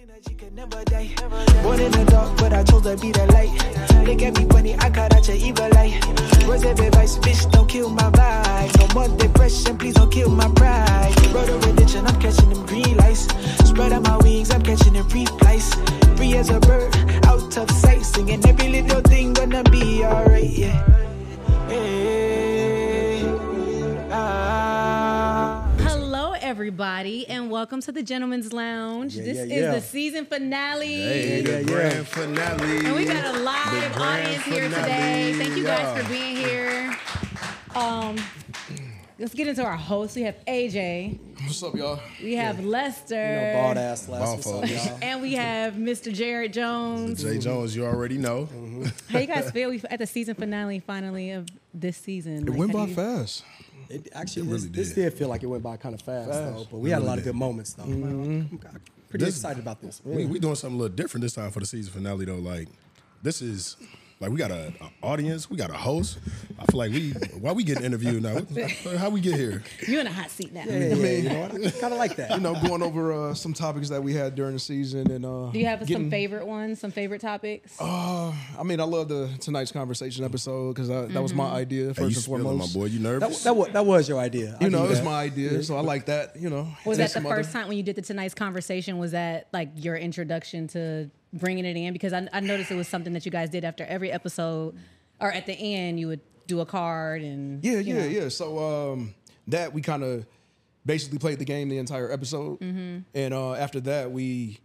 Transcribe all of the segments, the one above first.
Energy can never die. Born in the dark, but I chose to be the light. Look at me funny, I cut out your evil light. Rose advice, bitch, don't kill my vibe. No more depression, please don't kill my pride. Road of redemption, I'm catching them green lights. Spread out my wings, I'm catching them flights. Free as a bird, out of sight, singing every little thing gonna be alright, yeah. Hey, everybody, and welcome to the Gentleman's Lounge. Yeah, this yeah, is yeah. the season finale. Hey, the yeah, grand yeah. finale. And we got a live grand audience here today. Thank you guys Yeah. for being here. Um, let's get into our hosts. We have AJ, What's up, y'all? we have Lester, You know, bald ass last. What's up, y'all? and we have Mr. Jared Jones. Jay Jones, you already know. How you guys feel? We at the season finale finally of this season. It Like, went by you- fast. It actually, really this, this did. did feel like it went by kind of fast, though. But we It had a really lot of did. good moments, though. Mm-hmm. I'm pretty This- excited about this. We we doing something a little different this time for the season finale though. Like this is like we got a, a audience, we got a host. I feel like we why we getting interviewed now? How we get here? You're in a hot seat now. Yeah, yeah, yeah, you know? I kind of like that. You know, going over uh, some topics that we had during the season, and uh, Do you have getting- some favorite ones? Some favorite topics? Uh, I mean, I love the tonight's conversation episode because that was my idea Hey, first you and spilling, my boy? You that, nervous? that, was, that was your idea. I You know, it was that. my idea, so I like that. You know, Was that the some other- first time when you did the tonight's conversation? Was that like your introduction to bringing it in? Because I, I noticed it was something that you guys did after every episode, or at the end you would do a card and Yeah, yeah, know. yeah. So um, that we kind of basically played the game the entire episode, Mm-hmm. and uh, after that we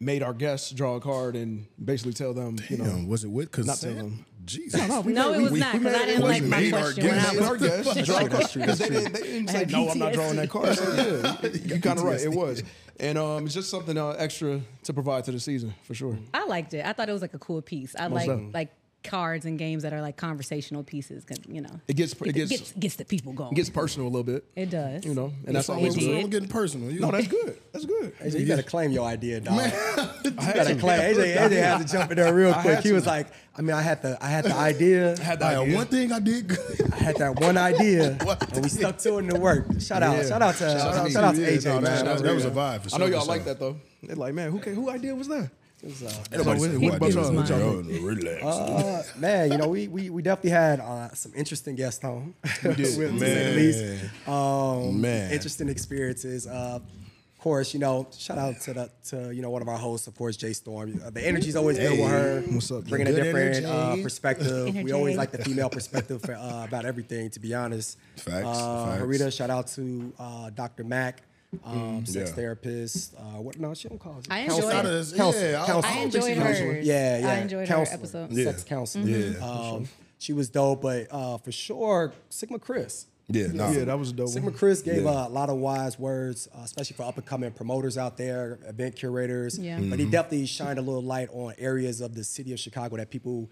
made our guests draw a card and basically tell them, you know, Damn, was it with Because not tell consent? them. Jesus. No, it was not because I didn't we like my made our question when I guess. was. our guests draw a card That's true, that's they didn't, they didn't say had no. I'm not drawing that card. So yeah, you kind of right. It was, and um, it's just something uh, extra to provide to the season for sure. I liked it. I thought it was like a cool piece. I like like cards and games that are like conversational pieces because You know, It gets it gets gets gets the people going. it gets personal a little bit. it does. You know, and that's It always good. I'm getting personal. You No, that's good. That's good. AJ, you gotta claim your idea, dog. I You gotta claim. AJ, AJ had to jump in there real quick. He was like, I mean, I had the, I had the idea. I had the idea. one thing I did good. I had that one idea, and we stuck to it and it worked. Shout out, Yeah. shout out to, Shout out shout out, to to. AJ, Yeah, no, man. that, was, that was a vibe. For I know y'all like that though. They're like, man, who ca- who idea was that? It was, uh, Ain't So said what- what about y'all? it. Yo, Relax. Uh, man, you know, we we, we definitely had uh, some interesting guests on. We did. to say the Man. least. Um, Man. interesting experiences. Uh, of course, you know, shout out to the to you know one of our hosts, of course, Jei Storm. Uh, the energy's always good with her. What's up, Bringing a different uh, energy. perspective. We always like the female perspective for, uh, about everything. To be honest, Facts, Uh, facts. Harita, shout out to uh, Dr. Mac. Um, sex Yeah. therapist. Uh, what? No, she don't call it. I Counselor. enjoyed Outside it. of Counselor. yeah, I- Counselor. I I don't think enjoyed she knows hers. Yeah, yeah. I enjoyed her Counselor. episode. Yeah. Sex counselor. Yeah. Um, she was dope, but uh, for sure, Sigma Chris. Yeah, nah. Yeah, that was a dope. Sigma one. Chris gave Yeah. uh, a lot of wise words, uh, especially for up and coming promoters out there, event curators. Yeah. But Mm-hmm. he definitely shined a little light on areas of the city of Chicago that people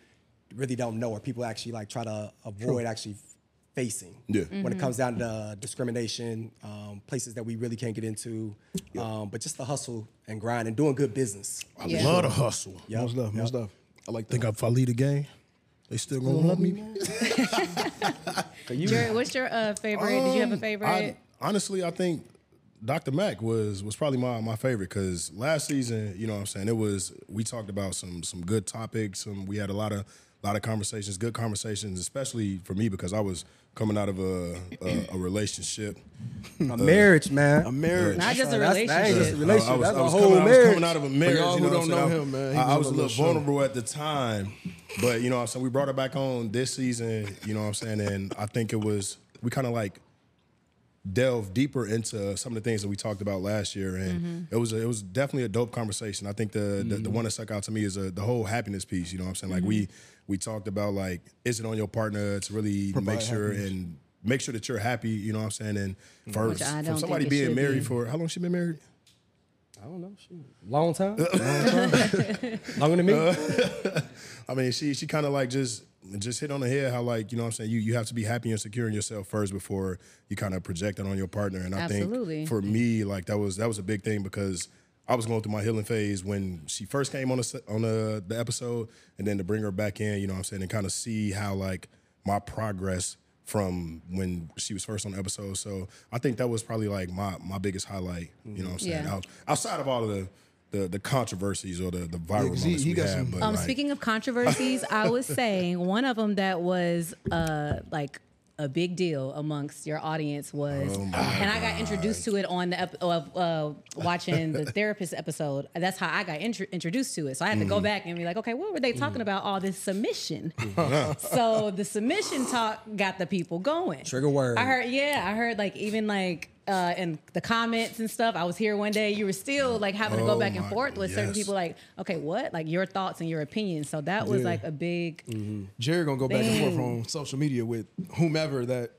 really don't know, or people actually like try to avoid actually facing. Yeah. Mm-hmm. When it comes down to discrimination, um, places that we really can't get into, um, but just the hustle and grind and doing good business. I Yeah. love the hustle. Yep, Most stuff. Most yep. stuff. I like that. Think if I lead the game, they still gonna love me. Jared, what's your uh, favorite? Did you have a Um, favorite? I, honestly, I think Dr. Mac was was probably my, my favorite because last season, you know what I'm saying, it was we talked about some some good topics, some we had a lot of a lot of conversations, good conversations, especially for me because I was coming out of a a, a relationship. A marriage, man. A marriage. Not just a That's- that just a relationship. relationship. I was, That's I a was whole coming, I was marriage. coming out of a marriage. y'all you know who don't know him, man, he I, I was was a on little the show. vulnerable at the time, but you know what I'm saying. We brought it back on this season. You know what I'm saying, and I think it was we kind of like delve deeper into some of the things that we talked about last year, and mm-hmm. it was a, it was definitely a dope conversation. I think the the, the mm-hmm. one that stuck out to me is a, the whole happiness piece. You know what I'm saying? Like mm-hmm. we we talked about like is it on your partner to really Provide make sure happiness. and make sure that you're happy. You know what I'm saying? And mm. for I don't from somebody being married be. for how long she been married? I don't know. Shoot. Long time. Long time. Longer than me. I mean, she she kind of like just just hit on the head how like you know what I'm saying you you have to be happy and secure in yourself first before you kind of project it on your partner. And I Absolutely. think for me like that was that was a big thing because I was going through my healing phase when she first came on the on the the episode, and then to bring her back in, you know what I'm saying, and kind of see how like my progress from when she was first on the episode. So I think that was probably like my my biggest highlight. You know what I'm saying? Yeah. Out, outside of all of the the the controversies or the the viral 'cause he- moments he we got had. some- But Um, like, speaking of controversies, I was saying one of them that was uh like a big deal amongst your audience was, Oh and I got introduced to it on the ep- of uh, watching the therapist episode. That's how I got intro- introduced to it. So I had to Mm-hmm. go back and be like, okay, what were they talking about? All this submission. so the submission talk got the people going. Trigger word. I heard, yeah, I heard like even like. Uh, in the comments and stuff, I was here one day. You were still like having to go Oh back and my- forth with certain people. Like, okay, what? Like your thoughts and your opinions. So that was Yeah. like a big. Jerry gonna go back and forth on social media with whomever that.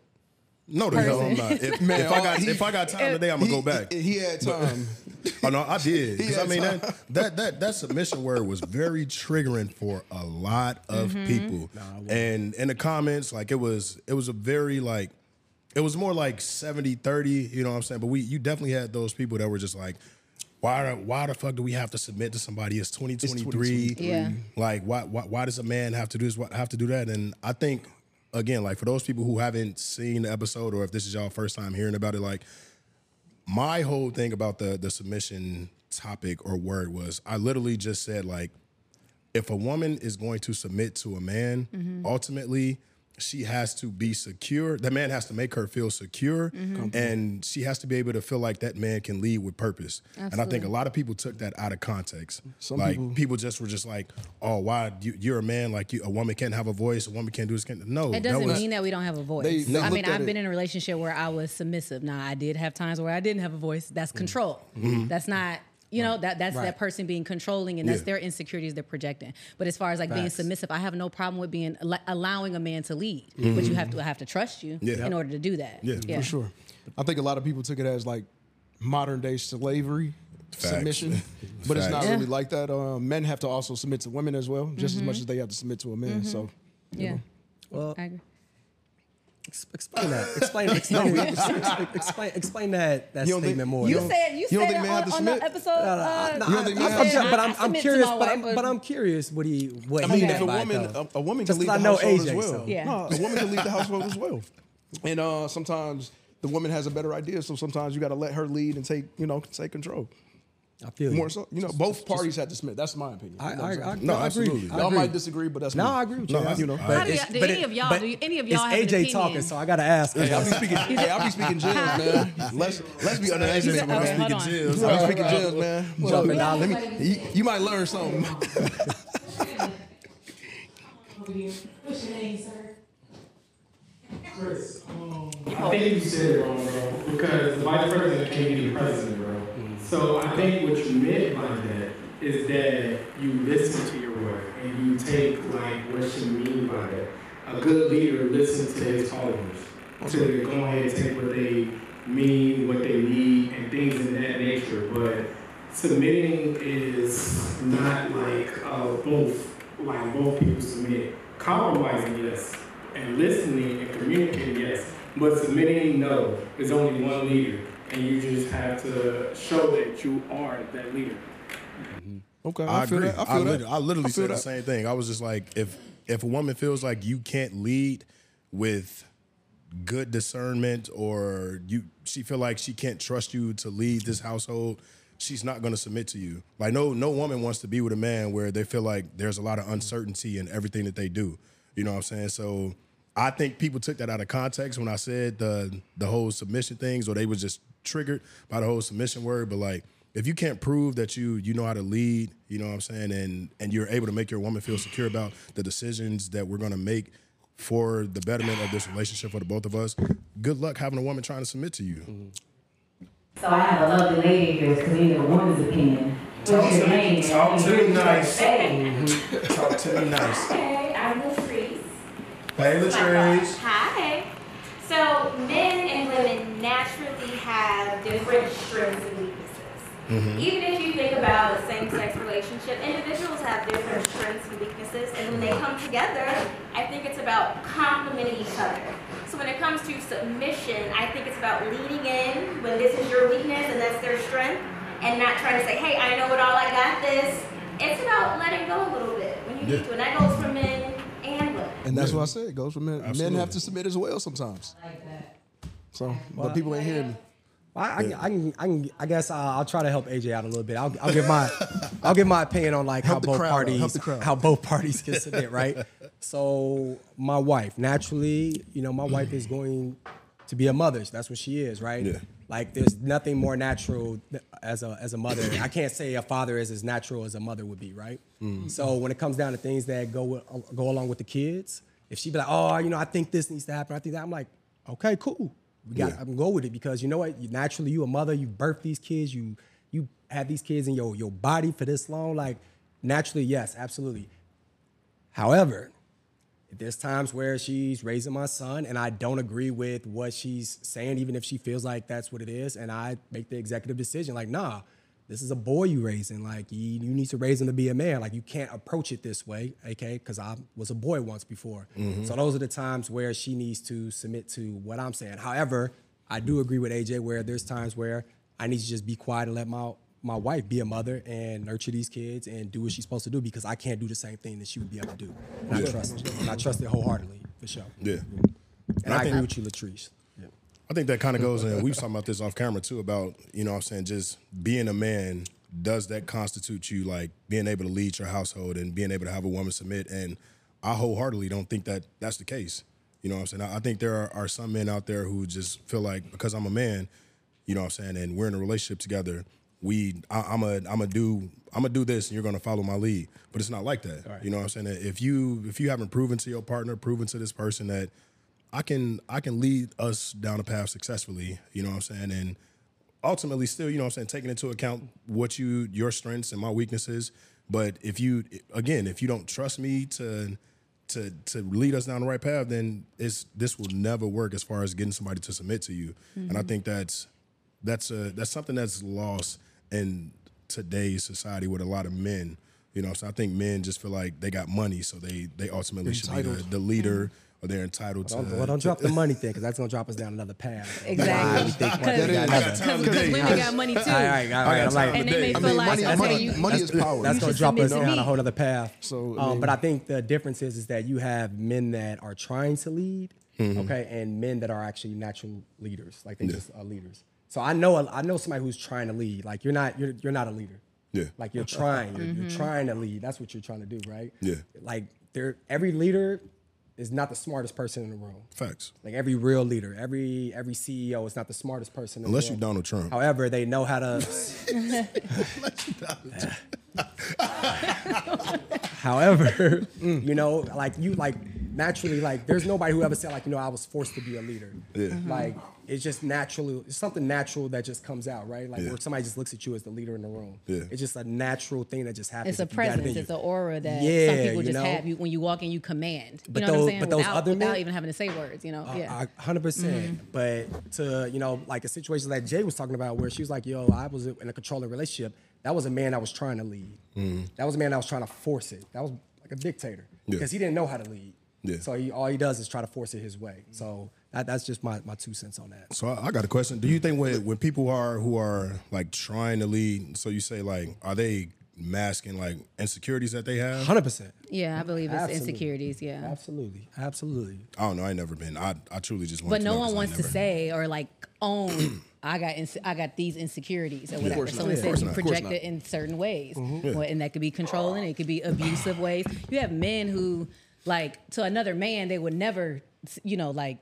no, the hell I'm not. If, Man, if I got he- if I got time today, I'm gonna go back. He, he had time. Oh no, I did. Because I mean that, that that that submission word was very triggering for a lot of people. and in the comments, like it was it was a very like it was more like 70 30, you know what I'm saying? But we you definitely had those people that were just like why the- why the fuck do we have to submit to somebody? It's 2023. Yeah. Like why, why why does a man have to do this why- have to do that? And I think again, like for those people who haven't seen the episode or if this is y'all first time hearing about it, like my whole thing about the the submission topic or word was I literally just said like if a woman is going to submit to a man, Mm-hmm. ultimately she has to be secure. That man has to make her feel secure, Mm-hmm. and she has to be able to feel like that man can lead with purpose. And I think a lot of people took that out of context. Some like people- people, just were just like, "Oh, why you, you're a man? Like you, a woman can't have a voice. A woman can't do this." Can't, no, It that doesn't was- mean that we don't have a voice. They- they I mean, I've it- been in a relationship where I was submissive. Now, I did have times where I didn't have a voice. That's control. That's not. You know that that's Right. that person being controlling, and that's Yeah. their insecurities they're projecting. But as far as like being submissive, I have no problem with being allowing a man to lead, but you mm-hmm. have to have to trust you Yeah. in order to do that. Yeah, For sure. I think a lot of people took it as like modern day slavery Facts. submission, but it's not Facts. really like that. Uh, men have to also submit to women as well, just as much mm-hmm. as they have to submit to a man. Mm-hmm. So, you Yeah. know. Well, I agree. Ex- explain that. Explain. explain, explain, explain, explain that that You don't think- statement more. You don't- said you, you said think it on, on the episode. uh, No, You don't I- I'm, I'm have just- to- but I I'm, I'm submit to curious. my But I'm, but but- I'm curious what he what I he mean, meant if a woman, a, a woman Just can lead 'cause the I know household as well. so- Yeah. No, a woman can lead the household as well. And uh, sometimes the woman has a better idea, so sometimes you got to let her lead and take, you know, take control. I feel you. More so, you know, both parties have to submit. That's my opinion. I, You know I, I'm I, saying? No, I agree. absolutely. I Y'all agree. might disagree, but that's No, me. I agree with No, you. I- you know, but do y'all- do but any of y'all- but do any of y'all it's have an AJ opinion? talking, so I gotta ask. Hey, I'll be speaking. hey, I'll be speaking gems, man. Let's let's be underestimating, Okay, man. hold on. I'll be speaking gems, man. Jumping Look, out. let me. You, you might learn something. What's your name, sir? Chris, um, I think you said it wrong, bro. Because the vice president can't be the president, bro. So I think what you meant by that is that you listen to your wife and you take like what she mean by that. A good leader listens to his followers. so To go ahead and take what they mean, what they need, and things of that nature. But submitting is not like uh, both, like both people submit. Compromising, yes, and listening and communicating, yes, but submitting, no. There's only one leader, and you just have to show that you are that leader. Mm-hmm. Okay, I, I, feel agree. that. I I, feel lit- that. I literally I feel said the same thing. I was just like, if if a woman feels like you can't lead with good discernment, or you she feel like she can't trust you to lead this household, she's not going to submit to you. Like no no woman wants to be with a man where they feel like there's a lot of uncertainty in everything that they do. You know what I'm saying? So I think people took that out of context when I said the the whole submission things, or they was just triggered by the whole submission word. But like, if you can't prove that you you know how to lead, you know what I'm saying, and and you're able to make your woman feel secure about the decisions that we're gonna make for the betterment of this relationship for the both of us, good luck having a woman trying to submit to you. So I have a lovely lady here because we need a woman's opinion. What's your name? talk to me nice. Hey. Talk to me nice. Hey, I'm Latrice. Hey, Latrice. Hi. So men and women naturally have different strengths and weaknesses. Mm-hmm. Even if you think about a same-sex relationship, individuals have different strengths and weaknesses, and when they come together, I think it's about complementing each other. So when it comes to submission, I think it's about leaning in when this is your weakness and that's their strength, and not trying to say, "Hey, I know it all, I got this." It's about letting go a little bit when you need to, and that goes for men and women. And that's what I said. It goes for men. Men have to submit as well sometimes. Like that. So, but people ain't hearing me. I, I, can- I can, I can, I guess I'll, I'll try to help AJ out a little bit. I'll, I'll give my, I'll give my opinion on like how Help the both crowd parties, how both parties can submit, right? So my wife, naturally, you know, my wife is going to be a mother. That's what she is, right? Yeah. Like there's nothing more natural as a as a mother. I can't say a father is as natural as a mother would be, right? Mm-hmm. So when it comes down to things that go with, go along with the kids, if she be like, oh, you know, I think this needs to happen, I think that, I'm like, okay, cool. We got Yeah. I'm go with it because you know what? You, naturally, you a mother, you birth these kids, you you have these kids in your your body for this long. Like naturally, yes, absolutely. However, there's times where she's raising my son and I don't agree with what she's saying, even if she feels like that's what it is. And I make the executive decision like, nah, this is a boy you raising. Like, you, you need to raise him to be a man. Like, you can't approach it this way, okay? Because I was a boy once before. Mm-hmm. So those are the times where she needs to submit to what I'm saying. However, I do agree with AJ where there's times where I need to just be quiet and let my my wife be a mother and nurture these kids and do what she's supposed to do because I can't do the same thing that she would be able to do. And I trust it. And I trust it wholeheartedly, for sure. Yeah. And I I, agree with you, Latrice. I think that kind of goes in. We was talking about this off camera too about, you know what I'm saying, just being a man, does that constitute you like being able to lead your household and being able to have a woman submit? And I wholeheartedly don't think that that's the case. You know what I'm saying? I think there are, are some men out there who just feel like because I'm a man, you know what I'm saying, and we're in a relationship together, we I, I'm a I'm a do I'm gonna do this and you're gonna follow my lead. But it's not like that. You know what I'm saying? If you if you haven't proven to your partner, proven to this person that I can I can lead us down a path successfully, you know what I'm saying? And ultimately still, you know what I'm saying, taking into account what you your strengths and my weaknesses. But if you again, if you don't trust me to to to lead us down the right path, then it's this will never work as far as getting somebody to submit to you. And I mm-hmm. think that's that's a that's something that's lost in today's society with a lot of men. You know, so I think men just feel like they got money, so they they ultimately should be the, the leader or they're entitled Don't, to. well, don't drop the money thing because that's going to drop us down another path. Exactly. Because we got another. because women got money too. All right, all right. I'm like, And they may I feel like, money, okay, money, you, money is power. that's gonna drop us down a whole other path. So, I um, mean- but I think the difference is, is that you have men that are trying to lead, okay, and men that are actually natural leaders, like they just are leaders. So I know I know somebody who's trying to lead. Like you're not you're you're not a leader. Yeah. Like you're trying. You're, Mm-hmm. you're trying to lead. That's what you're trying to do, right? Yeah. Like there, every leader is not the smartest person in the room. Facts. Like every real leader, every every CEO is not the smartest person. In Unless you're. Donald Trump. However, they know how to. However, mm, you know, like you, like naturally, like there's nobody who ever said like, you know, I was forced to be a leader. Yeah. Like it's just naturally, it's something natural that just comes out, right? Like Yeah. where somebody just looks at you as the leader in the room. Yeah. It's just a natural thing that just happens. it's a if you got it in presence, it's an aura that Yeah, some people just know? have. You when you walk in, you command. You But know those- what I'm saying? but those without, other without even having to say words. You know, yeah. I- I- 100%. Mm-hmm. But to, you know, like a situation that Jei was talking about where she was like, yo, I was in a controlling relationship. That was a man I was trying to lead. That was a man I was trying to force it. That was like a dictator Yeah. because he didn't know how to lead. Yeah. So he, all he does is try to force it his way. So that, that's just my, my two cents on that. So I, I got a question. Do you think when when people are who are like trying to lead, so you say like, are they masking like insecurities that they have? 100%. yeah, I believe it's Absolutely. insecurities. Yeah. Absolutely. Absolutely. I don't know. I never been. I I truly just want. But to no know one 'cause wants to say or like own. I got ins- I got these insecurities or whatever. course So not. Of instead, course you not. Of course project it in certain ways, mm-hmm. Well, and that could be controlling. It could be abusive ways. You have men who, like, to another man, they would never, you know, like,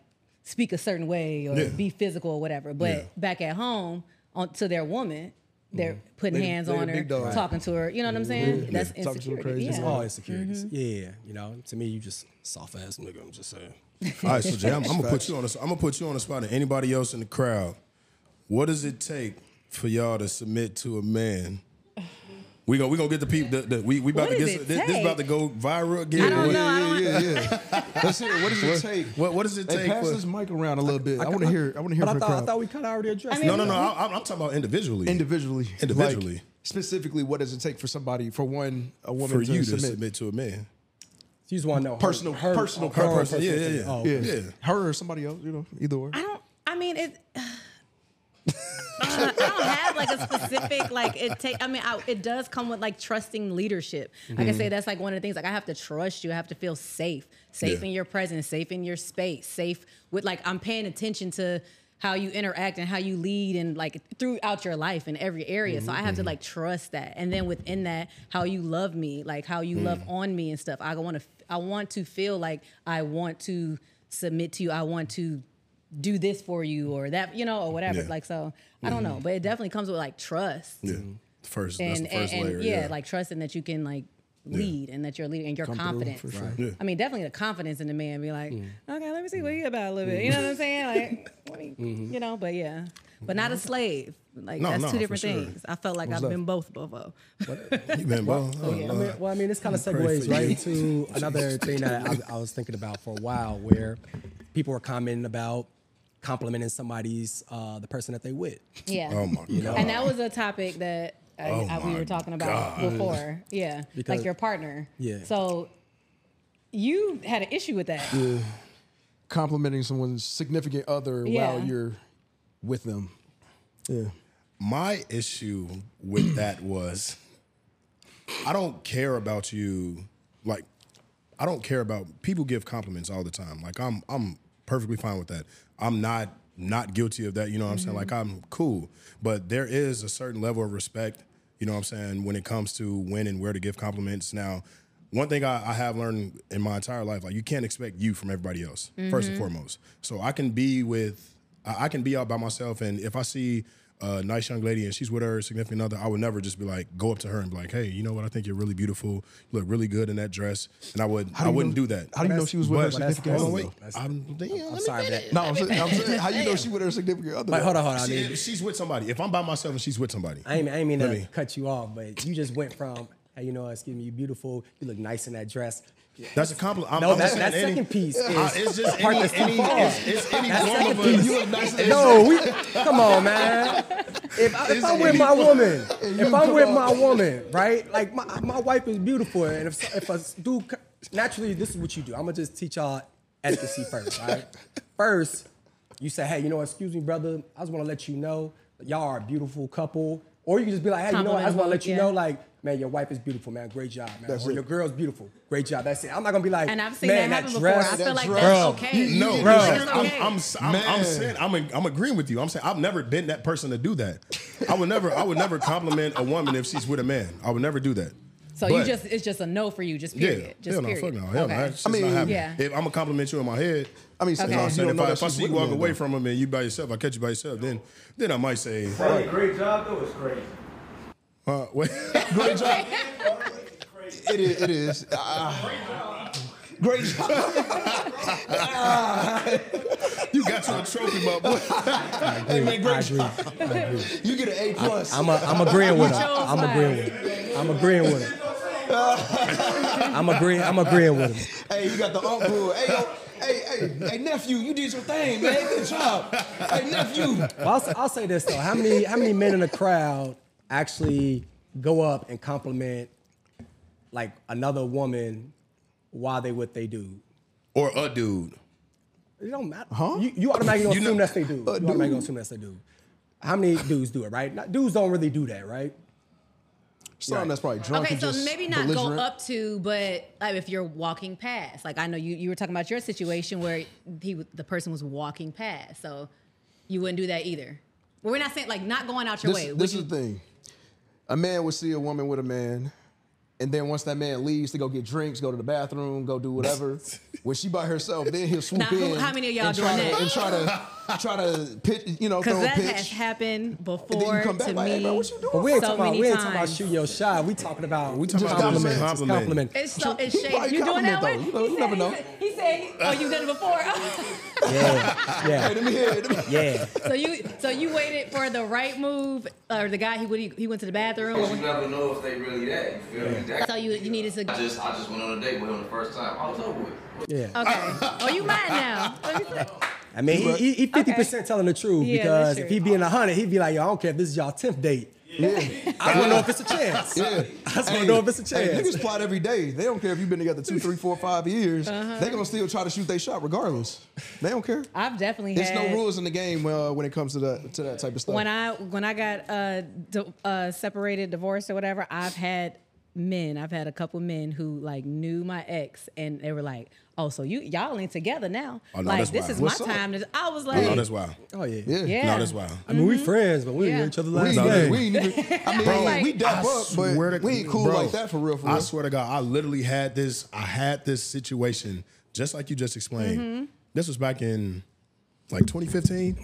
speak a certain way or Yeah. be physical or whatever. But Yeah. back at home, on to their woman. They're putting They- hands they on her, big dog. talking to her. You know what I'm saying? That's Talking to her insecurity. It's Yeah. all insecurities. Mm-hmm. Yeah. You know, to me, you just soft ass nigga. I'm just saying. All right, so Jei, I'm, I'm gonna put you on. The, I'm gonna put you on the spot. And anybody else in the crowd, what does it take for y'all to submit to a man? We gonna we gonna get the people. The, the, we we about What to get it this, this about to go viral again. I don't What- know. I don't yeah, yeah, yeah. Let's hear it. What does it take? What what does it Hey, take? pass for, this mic around a little bit. I, want to hear. I want to hear But I from the thought, I thought we kind of already addressed I mean, no, no, no. I, I'm, I'm talking about individually. individually. Individually. Like, specifically, what does it take for somebody, for one, a woman for to you to submit? submit to a man. You just want to know her- Personal- her, personal- her, her own. Yeah, personal yeah, yeah. Oh, okay. Yeah. her or somebody else, you know, either or. I don't. I mean, it. I don't have like a specific like it take. I mean, I, it does come with like trusting leadership. Like I say, that's like one of the things. Like I have to trust you. I have to feel safe, safe Yeah. in your presence, safe in your space, safe with like I'm paying attention to how you interact and how you lead and like throughout your life in every area. So I Mm-hmm. have to like trust that. And then within that, how you love me, like how you love Mm. on me and stuff. I want to I want to feel like I want to submit to you. I want to do this for you or that, you know, or whatever. Yeah. Like so, I don't know, but it definitely comes with like trust. Yeah. The first that's And, the first and, and layer. yeah, yeah, like trusting that you can like lead and that you're leading and you're confident. for sure. Yeah. I mean, definitely the confidence in the man. Be like, Mm. okay, let me see what you about a little bit. You know what I'm saying? Like, let me, Mm-hmm. you know, but yeah, but not a slave. Like No, that's no, two for different sure. things. I felt like I've that? been both before. You've been well. Oh, yeah. I mean, well, I mean, this kind of segues right into another thing that I, I was thinking about for a while, where people were commenting about complimenting somebody's uh, the person that they with. Yeah. Oh my god. And that was a topic that I, Oh I- we were talking about God. before. Yeah, Because- like your partner. Yeah. So you had an issue with that. Yeah. Complimenting someone's significant other Yeah. while you're with them. Yeah. My issue with that was I don't care about you like I don't care about people give compliments all the time. Like I'm I'm perfectly fine with that. I'm not not guilty of that, you know what I'm saying? Like mm-hmm. I'm cool. But there is a certain level of respect, you know what I'm saying, when it comes to when and where to give compliments. Now, one thing I, I have learned in my entire life, like you can't expect you from everybody else, first and mm-hmm. foremost. So I can be with I I can be out by myself and if I see a nice young lady and she's with her significant other, I would never just be like go up to her and be like, "Hey, you know what? I think you're really beautiful. You look really good in that dress." And I would I wouldn't know- do that. How do you know she was with her significant other? wait. I'm, damn, let I'm sorry finish. that. No, I'm saying, I'm saying, how you know she with her significant other? Wait, though? hold on, hold on. I She- mean, she's with somebody, if I'm by myself and she's with somebody, I ain't, I ain't mean Let to me- cut you off, but you just went from, hey, you know, excuse me, you beautiful, you look nice in that dress. That's a compliment. I'm, No, I'm that, that saying any- second piece is Uh, it's just the part any, that's too any it's, it's any That form second of piece. You look nice in No, we come on, man. If, I, if I'm with my woman, if I'm with on. my woman, right? Like my, my wife is beautiful, and if if a dude naturally, this is what you do. I'm gonna just teach y'all etiquette first, right? First, you say, hey, you know, excuse me, brother. I just want to let you know y'all are a beautiful couple, or you can just be like, hey, you know, what, I just want to let you Yeah. know, like. Man, your wife is beautiful, man. Great job, man. That's or it. your girl's beautiful. Great job. That's it. I'm not gonna be like, And I've seen man, that happen before. dress, I feel like dress- that's Bro, okay. No, I feel bro. like that's I'm, okay. I'm, I'm, I'm saying I'm, I'm agreeing with you. I'm saying I've never been that person to do that. I would never I would never compliment a woman if she's with a man. I would never do that. So you just it's just a no for you, just yeah, period. Just hell no, period. fuck no, hell no. Okay. That's just I mean, not happening. yeah. If I'm gonna compliment you in my head, I mean, Okay. you know what I'm saying? If I, if I see you walk away though. from him and you by yourself, I catch you by yourself, then then I might say, Hey, great job though. It's great. Uh, wait. Great job. It is. It is. Ah. great job. you got you a trophy, my boy. Hey, man, I great agree. job. I agree. You get an A plus. I'm a, I'm agreeing with him. I'm agreeing with him. I'm agreeing with him. I'm agreeing. I'm agreeing with him. Hey, you got the uncle. Hey, yo, hey, hey, hey, nephew, you did your thing, man. Good job. Hey, nephew. Well, I'll, say- I'll say this though: how many how many men in the crowd actually go up and compliment like another woman while they with they dude? or a dude. It don't matter. Huh? You, you automatically gonna You assume know- that's they dude. You automatically gonna assume that's they dude. How many dudes do it, right? Not, dudes don't really do that, right? Some that's probably drunk Okay, and so just maybe not go up to, but like if you're walking past, like I know you, you were talking about your situation where he the person was walking past, so you wouldn't do that either. Well, we're not saying like not going out your This, way. this Would is the thing. A man would see a woman with a man, and then once that man leaves to go get drinks, go to the bathroom, go do whatever, when she by herself, then he'll swoop Now, who- in. how many of y'all and doing that? And try to try to pitch, you know, because throw a that pitch. has happened and then before you come back to like, me. hey, bro, what you doing? But we ain't so talking about many we ain't talking about times. shooting your shot. We talking about We talking about compliments. compliment. Just compliment. It's so it's Why shady. you You doing that compliment, one? though? You know- He you never know. He said, "Oh, you've done it before." Yeah, Hey, yeah, let me hear it. Yeah. so you so you waited for the right move, or the guy he would he, he went to the bathroom. You never know if they really that. You feel me? That, So you you needed to. I just I just went on a date with him the first time. I was over with. Yeah. Okay. Oh, you mad now? Let me see. I mean, he- he he fifty percent telling the truth Yeah, because if he be in a hundred, he'd be like, yo, I don't care if this is y'all tenth date. Yeah. I don't know if it's a chance. Yeah. I just want to know if it's a Hey, chance. niggas plot every day. They don't care if you've been together two, three, four, five years. Uh-huh. They gonna still try to shoot their shot regardless. They don't care. I've definitely There's had. no rules in the game uh, when it comes to that to that type of stuff. when I when I got uh, di- uh separated, divorced or whatever, I've had men. I've had a couple men who like knew my ex, and they were like, "Oh, so you y'all ain't together now? Oh, no, like this wild. is What's my up? time." To, I was Oh, like, no, that's wild. Oh yeah. Yeah. "Yeah, No, that's wild. I mean, we friends, but we didn't Yeah. know each other We last ain't, night. we ain't even. I mean, Bro, we dap up, but to- we ain't cool bro, like that for real. For I swear to God, I literally had this. I had this situation just like you just explained. Mm-hmm. This was back in like 2015.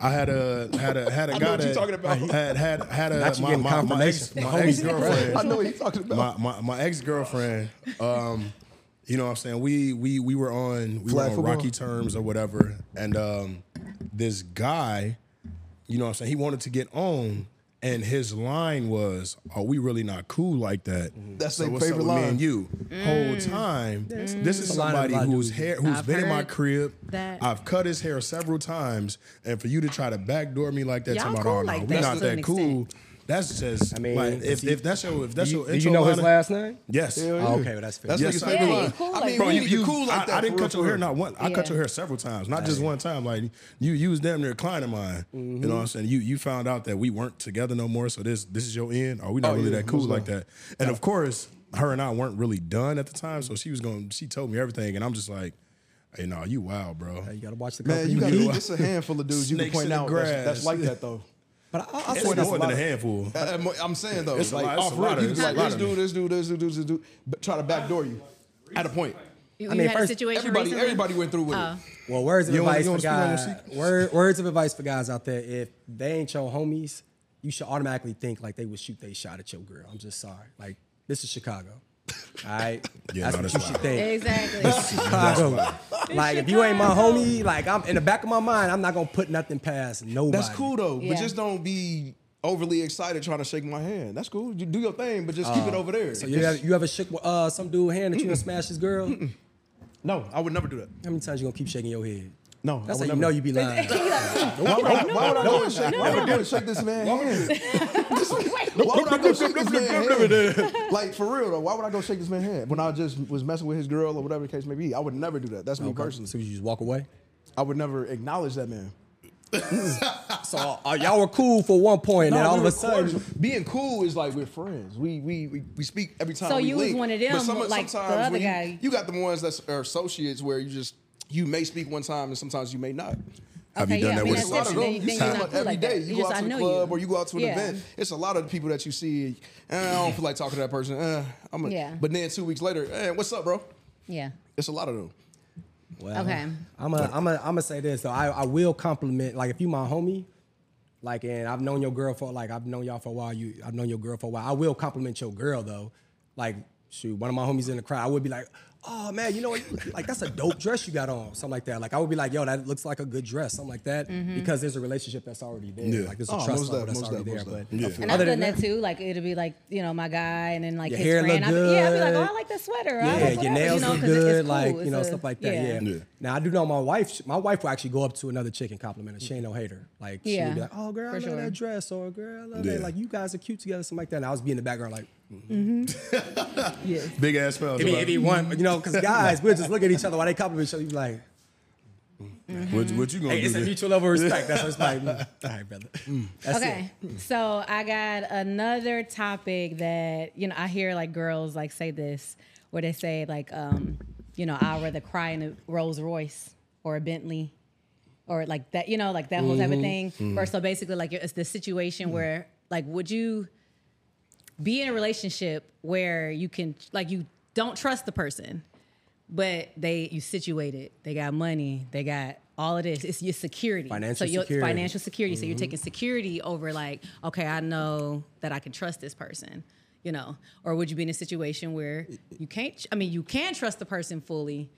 I had a had a had a I know guy that talking about. had had had a Not my, my, my ex my ex girlfriend. I know what you're talking about. my, my, my ex girlfriend, um, you know what I'm saying? We we we were on we Flag were on football? rocky terms or whatever. And um, this guy, you know what I'm saying, he wanted to get on. And his line was, "Are we really not cool like that?" Mm-hmm. That's so their what's favorite up with me line. and you. Mm. Whole time, this is a line somebody lot of whose dudes hair, who's I've been in my heard crib. that. I've cut his hair several times, and for you to try to backdoor me like that, Y'all talking cool about, oh, like no, that we not to an that cool. extent. That's just, I mean, like, if, he- if that's your, if that's do your you, do you know his last name? Yes. Oh, yeah. Oh, okay, well, that's fair. That's Yes, nigga's sir. Yeah, cool I like mean, that. we you, need you you cool like I, that. I didn't cut your hair not one. I cut your hair several times, not just one time. Like you, you was damn near a client of mine. You mm-hmm. know what I'm saying? You, you found out that we weren't together no more. So this, this is your end. Are we not Oh, really yeah, that cool most like that? And of course, her and I weren't really done at the time. So she was going. She told me everything, and I'm just like, hey, no, you wild, bro. You gotta watch the Man, company you gotta, keep. it's a handful of dudes you can point in out that's, that's like that though. But I, I It's swear that's more than lot a handful. Uh, I'm- I'm saying though, It's a like lot- it's off a lot rip, of- you it's can a like lot this of dude, them. this dude, this dude, this dude, but try to backdoor you at a point. You, I mean, had a first, situation Everybody, recently? everybody went through with Oh. it. Well, words of You don't- advice for don't speak on your guys. Word, words of advice for guys out there. If they ain't your homies, you should automatically think like they would shoot they shot at your girl. I'm just sorry. Like this is Chicago. All right, Yeah, that's no, what that's you should think. Exactly. Chicago. like if you ain't my homie, like I'm in the back of my mind, I'm not gonna put nothing past nobody. That's cool though, Yeah. but just don't be overly excited trying to shake my hand. That's cool. You do your thing, but just keep it over there. So you ever, you ever shook uh, some dude hand that you gonna smash his girl? How no, I would never do that. How many times you gonna keep shaking your head? No, That's I how would you never. know you be lying. Why would I, why would I go and shake? Why would I go and shake this man hand? Why would I go shake this man hand? Like for real though, why would I go shake this man's hand when I just was messing with his girl or whatever the case may be? I would never do that. That's me personally. So you just walk away. I would never acknowledge that man. So uh, y'all were cool for one point, and then No, all we of a were sudden, cordial. being cool is like we're friends. We we we, we speak every time. So we you was link. one of them, But some, like the sometimes other when you- guy. You, got the ones that are associates where you just you may speak one time and sometimes you may not. Have Okay, you done yeah, that I mean, with It's that's a lot of them. You then see you're them not cool every like day. You go out to a club you. or you go out to an Yeah. event. It's a lot of the people that you see. eh, I don't feel like talking to that person. Uh, I'm a, Yeah. But then two weeks later, hey, what's up, bro? Yeah. It's a lot of them. well, Okay. I'm a, I'm a, I'm gonna say this though. I, I will compliment like if you my homie, like and I've known your girl for like I've known y'all for a while. You I've known your girl for a while. I will compliment your girl though. Like shoot, one of my homies in the crowd, I would be like, oh man, you know what? Like that's a dope dress you got on, something like that. Like I would be like, yo, that looks like a good dress, something like that, Mm-hmm. because there's a relationship that's already there. Yeah. Like there's a Oh, trust most level def- that's already def- there. But. Yeah. And I've other done than that too. Like it'll be like you know my guy, and then like Your his hair friend. look I'll be, yeah, I'll be like, oh. I like that sweater. I Yeah, like your nails you know, look 'cause it's- good, it's cool. like you It's know a- stuff like that. Yeah. Yeah. Now I do know my wife. My wife will actually go up to another chick and compliment her. She ain't no hater. Like she'll be like, "Oh girl, I for love that dress," or "Girl, I love that." Like you guys are cute together, something like that. And I was be in the background like, Yes. Big ass smells. if he, if he want, you know, because guys we'll just look at each other while they compliment each other. You be like, What, what you gonna "Hey, do? it's a mutual level of respect." That's what it's like. mm, All right, brother. Mm, that's okay, so I got another topic that you know I hear like girls like say this, where they say like, um, you know, I'd rather cry in a Rolls Royce or a Bentley, or like that, you know, like that whole type of thing. Or so basically, like it's the situation where like, would you be in a relationship where you can like you don't trust the person, but they you situated, they got money, they got all of this. It's your security. Financial so your security. Mm-hmm. financial security. So you're taking security over like, okay, I know that I can trust this person. You know, or would you be in a situation where you can't? I mean, you can trust the person fully,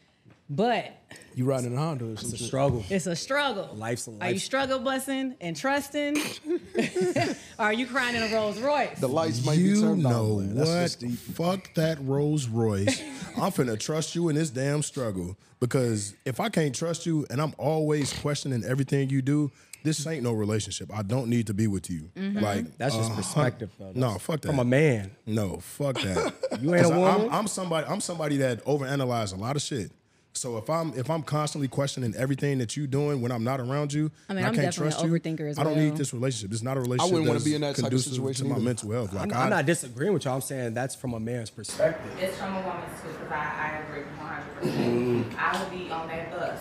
but You riding in a Honda It's a struggle. it's a struggle. Life's a life. Are you life- struggle busing and trusting? or are you crying in a Rolls Royce? The lights might be You turned know on. man. That's what? just. Fuck that Rolls Royce. I'm finna trust you in this damn struggle because if I can't trust you and I'm always questioning everything you do, this ain't no relationship. I don't need to be with you. Like That's just uh, perspective, though. No, fuck that. I'm a man. No, fuck that. You ain't a 'Cause I- woman? I'm, I'm somebody. I'm somebody that overanalyze a lot of shit. So if I'm if I'm constantly questioning everything that you're doing when I'm not around you, I mean, and I'm can't definitely trust an you, overthinker as I don't well. need this relationship. It's not a relationship. I wouldn't wanna be in that type of conducive situation to my either. mental health. Like I'm, I, I'm not disagreeing with y'all. I'm saying that's from a man's perspective. It's from a woman's too, because I, I agree one hundred Mm-hmm. percent. I would be on that bus,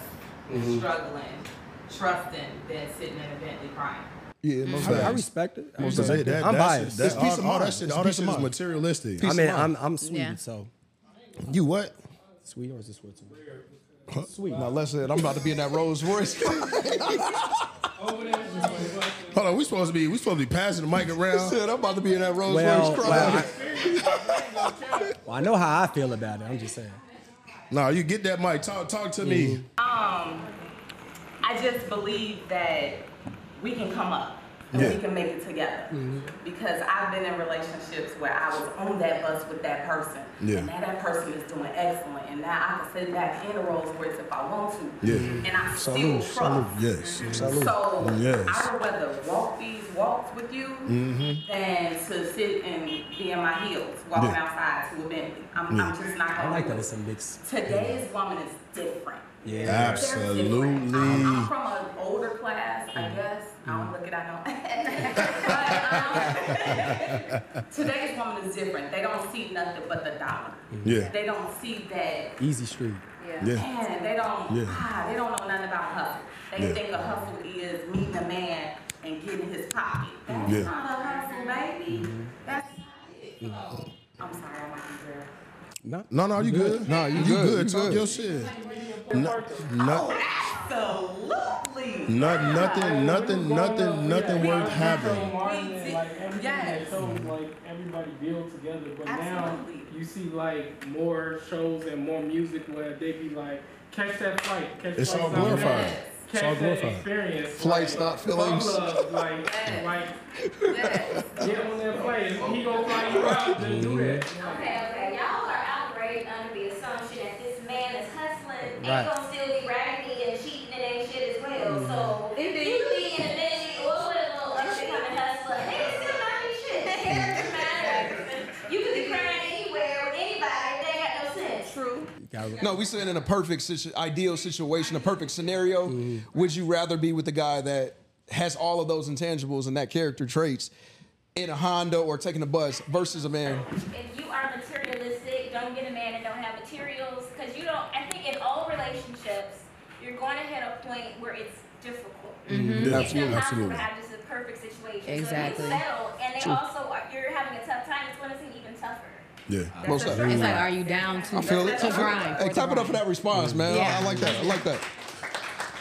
struggling, trusting, than sitting in a Bentley crying. Yeah, most I, mean, I respect it. I Most respect Hey, it. that, I'm that's- biased. That, It's all, peace of all that mind. shit, It's all that shit is mind. materialistic. I mean, I'm. I'm sweet, Yeah. so you what? Sweet or is it Switzerland? Sweet. Now, let's say I'm about to be in that Rolls Royce. Hold on, we supposed to be we supposed to be passing the mic around. Shit, I'm about to be in that Rolls Well, Royce. well, crying. I, well, I know how I feel about it. I'm just saying. No, you get that mic. Talk talk to me. Um, I just believe that we can come up and Yeah. we can make it together. Mm-hmm. Because I've been in relationships where I was on that bus with that person, Yeah. and now that person is doing excellent, and now I can sit back in the Rolls Royce if I want to, Yeah. and I still Salute, trust. Salute. Yes. Salute. So Yes. I would rather walk these walks with you than to sit and be in my heels walking Yeah. outside to a Bentley. I'm, I'm just not I gonna like that it. it's a mix. Today's woman is different. Yeah. They're. I'm, I'm Absolutely. from an older class, I guess. I don't look it, I know. but um, today's woman is different. They don't see nothing but the dollar. Yeah. They don't see that. Easy street. Yeah. Yeah. Man, they don't. Yeah. Ah, they don't know nothing about hustle. They Yeah. think a hustle is meeting a man and getting his pocket. That's Yeah. not a hustle, baby. That's not it. I'm sorry, I'm not there. No, No, no, you good. No, you you good, good. you Talk good. your shit. No, no, Absolutely. no, nothing, nothing, nothing, nothing worth having. Yes. everything shows like everybody build together, but Absolutely. now you see like more shows and more music where they be like, catch that flight, catch It's flight all stop glorified. There, It's catch all glorified. experience. Flight like, stop feelings. love, like, Yes. like Yes. get on that plane. He gonna fly you out. Just do that. Okay, okay, y'all are outraged under the assumption that this man is hustling and gonna still be raggedy and cheating and ain't shit as well. So mm-hmm. if you be in True. No, we saying in a perfect situ- ideal situation, a perfect scenario. Would you rather be with the guy that has all of those intangibles and that character traits in a Honda or taking a bus versus a man? if you are materialistic, don't get a man that don't have materials. Because you don't, I think in all relationships, you're going to hit a point where it's difficult. Yeah, It's absolutely, impossible absolutely. to have just a perfect situation. Exactly. So if you settle, and they also are, you're having a tough time, it's going to seem even tougher. Yeah. Most That's of a It's like, are you down to, I feel it. to I feel it. grind? Hey, clap it up for that response, man. I- Yeah. I, like that. I like that.